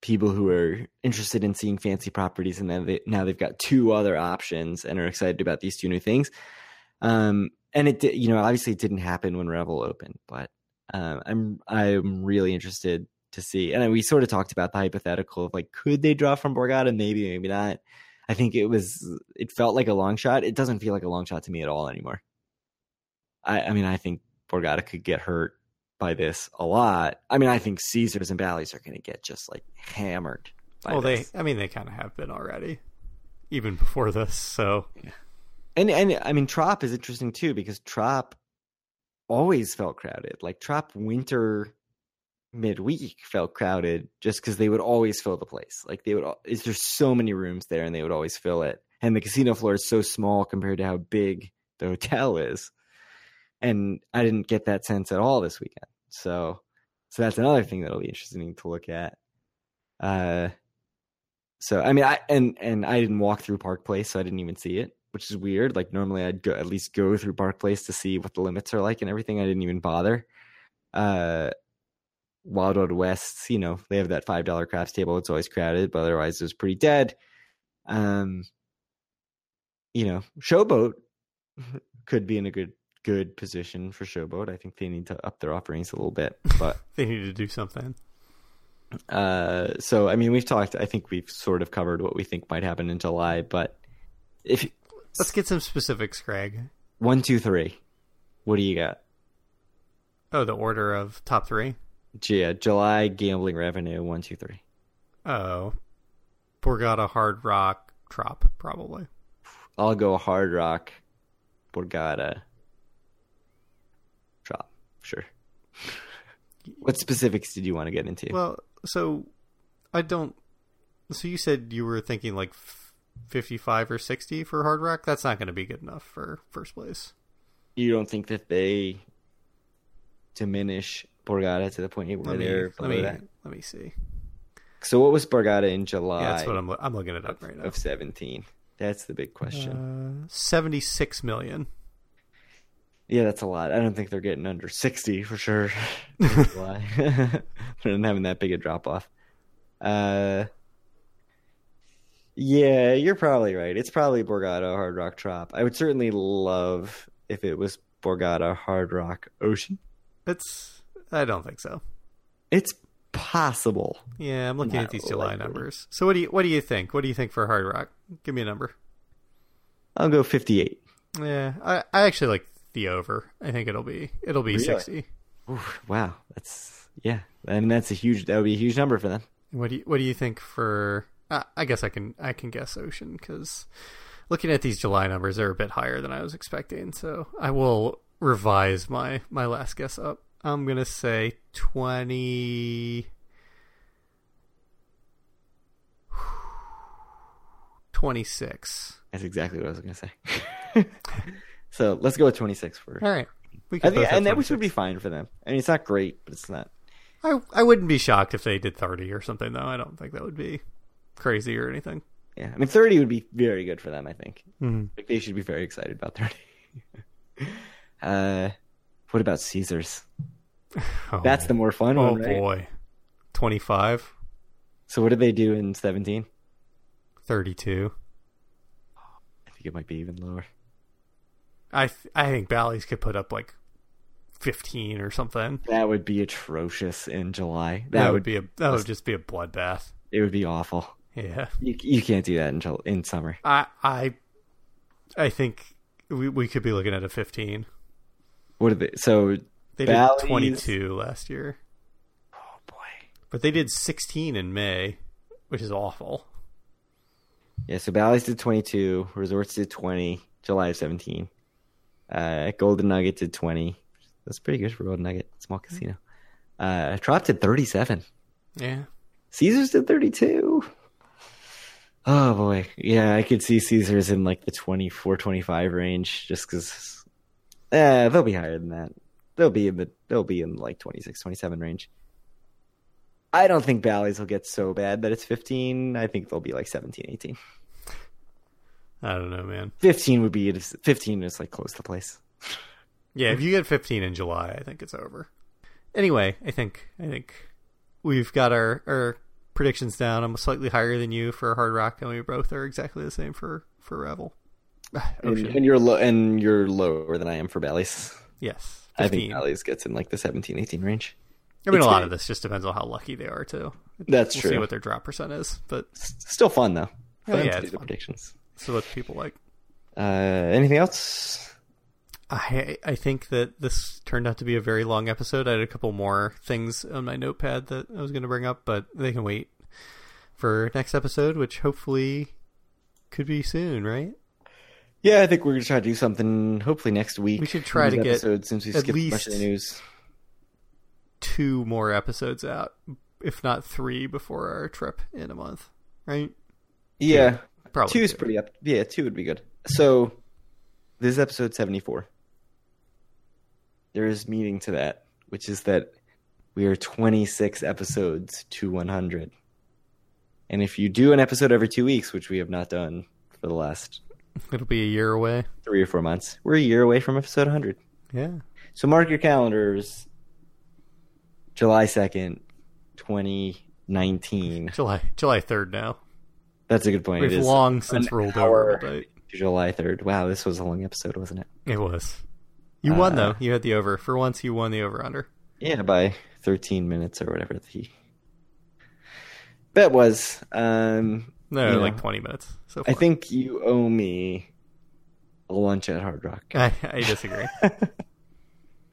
people who are interested in seeing fancy properties, and then they, now they've got two other options and are excited about these two new things. Um, and it, you know, obviously it didn't happen when Revel opened, but um, I'm I'm really interested to see. And we sort of talked about the hypothetical of like, could they draw from Borgata? Maybe, maybe not. I think it was. It felt like a long shot. It doesn't feel like a long shot to me at all anymore. I, I mean, I think Borgata could get hurt by this a lot. I mean, I think Caesars and Bally's are going to get just like hammered. By Well, this. they, I mean, they kind of have been already, even before this. So and and I mean, Trop is interesting too because Trop always felt crowded. Like Trop winter midweek felt crowded just because they would always fill the place. Like they would, is there's so many rooms there and they would always fill it. And the casino floor is so small compared to how big the hotel is and I didn't get that sense at all this weekend. So, so that's another thing that'll be interesting to look at. Uh, so I mean, I and and I didn't walk through Park Place, so I didn't even see it, which is weird. Like normally, I'd go at least go through Park Place to see what the limits are like and everything. I didn't even bother. Uh, Wild Wild West, you know, they have that five dollar craps table. It's always crowded, but otherwise, it was pretty dead. Um, you know, Showboat could be in a good good position for Showboat. I think they need to up their offerings a little bit, but they need to do something. Uh, so I mean, we've talked. I think we've sort of covered what we think might happen in July, but if let's get some specifics, Craig. One, two, three. What do you got? Oh, the order of top three. Yeah, July gambling revenue one, two, three. Oh, Borgata Hard Rock Trop probably. I'll go Hard Rock, Borgata. Sure. what specifics did you want to get into? Well, so I don't. So you said you were thinking like fifty-five or sixty for Hard Rock. That's not going to be good enough for first place. You don't think that they diminish Borgata to the point where let they're me, let me, that? Let me see. So what was Borgata in July? Yeah, that's what I'm. I'm looking it up of, right now. Of seventeen. That's the big question. Uh, Seventy-six million. Yeah, that's a lot. I don't think they're getting under 60 for sure. Why? they're not having that big a drop off. Uh, yeah, you're probably right. It's probably Borgata Hard Rock Trop. I would certainly love if it was Borgata Hard Rock Ocean. It's. I don't think so. It's possible. Yeah, I'm looking Not at these July likely. numbers. So what do you what do you think? What do you think for Hard Rock? Give me a number. I'll go 58. Yeah, I, I actually like the over. I think it'll be it'll be really? sixty. Oof, wow, that's yeah. Mean, that's a huge. That would be a huge number for them. What do you What do you think for? Uh, I guess I can I can guess Ocean because looking at these July numbers, they're a bit higher than I was expecting. So I will revise my my last guess up. I'm gonna say twenty. 26. That's exactly what I was going to say. So let's go with 26 for. All right. We I think, and that would be fine for them. I mean, it's not great, but it's not. I I wouldn't be shocked if they did 30 or something, though. I don't think that would be crazy or anything. Yeah, I mean, 30 would be very good for them. I think. Mm-hmm. Like they should be very excited about 30. uh, what about Caesars? Oh, That's the more fun oh one, right? boy, 25. So what did they do in 17? 32. I think it might be even lower. I th- I think Bally's could put up like fifteen or something. That would be atrocious in July. That, that would, would be a that would just be a bloodbath. It would be awful. Yeah, you you can't do that in in summer. I I I think we we could be looking at a fifteen. What did they? So they Bally's... did twenty two last year. Oh boy! But they did sixteen in May, which is awful. Yeah, so Bally's did twenty two, Resorts did twenty, July of seventeen. Uh, Golden Nugget did 20. That's pretty good for Golden Nugget, small casino. Uh, Trop did 37. Yeah. Caesars did 32. Oh boy. Yeah, I could see Caesars in like the 24, 25 range just because eh, they'll be higher than that. They'll be in the they'll be in like 26, 27 range. I don't think Bally's will get so bad that it's 15. I think they'll be like 17, 18. I don't know, man. 15 would be 15 is like close to place. Yeah, if you get 15 in July, I think it's over. Anyway, I think I think we've got our our predictions down. I'm slightly higher than you for Hard Rock, and we both are exactly the same for for Revel. Oh, and, and, you're low, and you're lower than I am for Bally's. Yes, 15. I think Bally's gets in like the 17, 18 range. I mean, it's a lot of this just depends on how lucky they are too. That's we'll true. See what their drop percent is, but still fun though. Oh, fun oh, yeah, fun. predictions. So what people like. Uh, anything else? I I think that this turned out to be a very long episode. I had a couple more things on my notepad that I was going to bring up, but they can wait for next episode, which hopefully could be soon, right? Yeah, I think we're going to try to do something hopefully next week. We should try to get since we skipped much of the news. Two more episodes out, if not three, before our trip in a month, right? Yeah, Probably two is pretty up. Yeah, two would be good. So this is episode seventy four. there is meaning to that, which is that we are 26 episodes to 100. And if you do an episode every two weeks, which we have not done for the last It'll be a year away. three or four months, we're a year away from episode 100. Yeah. So mark your calendars. July 2nd, 2019. July July third now. That's a good point. We've It is long since rolled over to July 3rd. Wow, this was a long episode, wasn't it? It was. You won Uh, though. You had the over. For once you won the over under. Yeah, by 13 minutes or whatever the bet was. Um, No, like know, twenty minutes. So I think you owe me a lunch at Hard Rock. I, I disagree.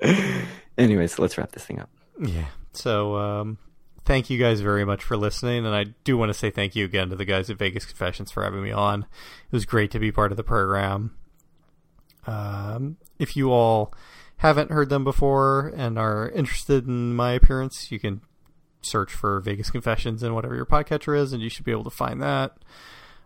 Anyways, let's wrap this thing up. Yeah. So, um, thank you guys very much for listening, and I do want to say thank you again to the guys at Vegas Confessions for having me on. It was great to be part of the program. Um, if you all haven't heard them before and are interested in my appearance, you can search for Vegas Confessions in whatever your podcatcher is, and you should be able to find that.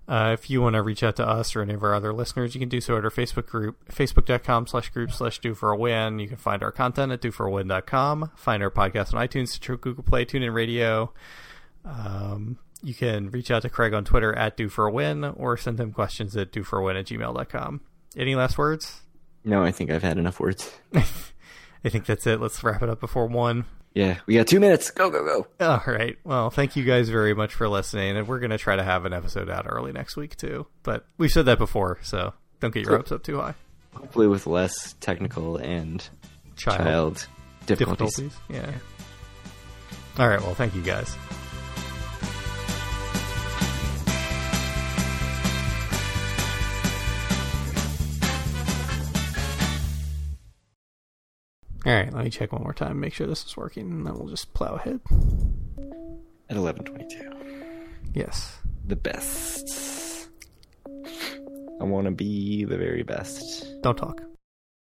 Uh, if you want to reach out to us or any of our other listeners, you can do so at our Facebook group, facebook.com slash group slash due for a win. You can find our content at dueforawin.com. Find our podcast on iTunes, Stitcher, Google Play, TuneIn Radio. Um, you can reach out to Craig on Twitter at due for a win or send him questions at due for a win at gmail.com. Any last words? No, I think I've had enough words. I think that's it. Let's wrap it up before one. Yeah, we got two minutes. Go, go, go. All right. Well, thank you guys very much for listening, and we're going to try to have an episode out early next week too. But we've said that before, so don't get your hopes up too high. Hopefully, with less technical and Child, child difficulties. difficulties. Yeah. All right. Well, thank you guys. All right, let me check one more time, make sure this is working, and then we'll just plow ahead. At 11:22. Yes. The best. I want to be the very best. Don't talk.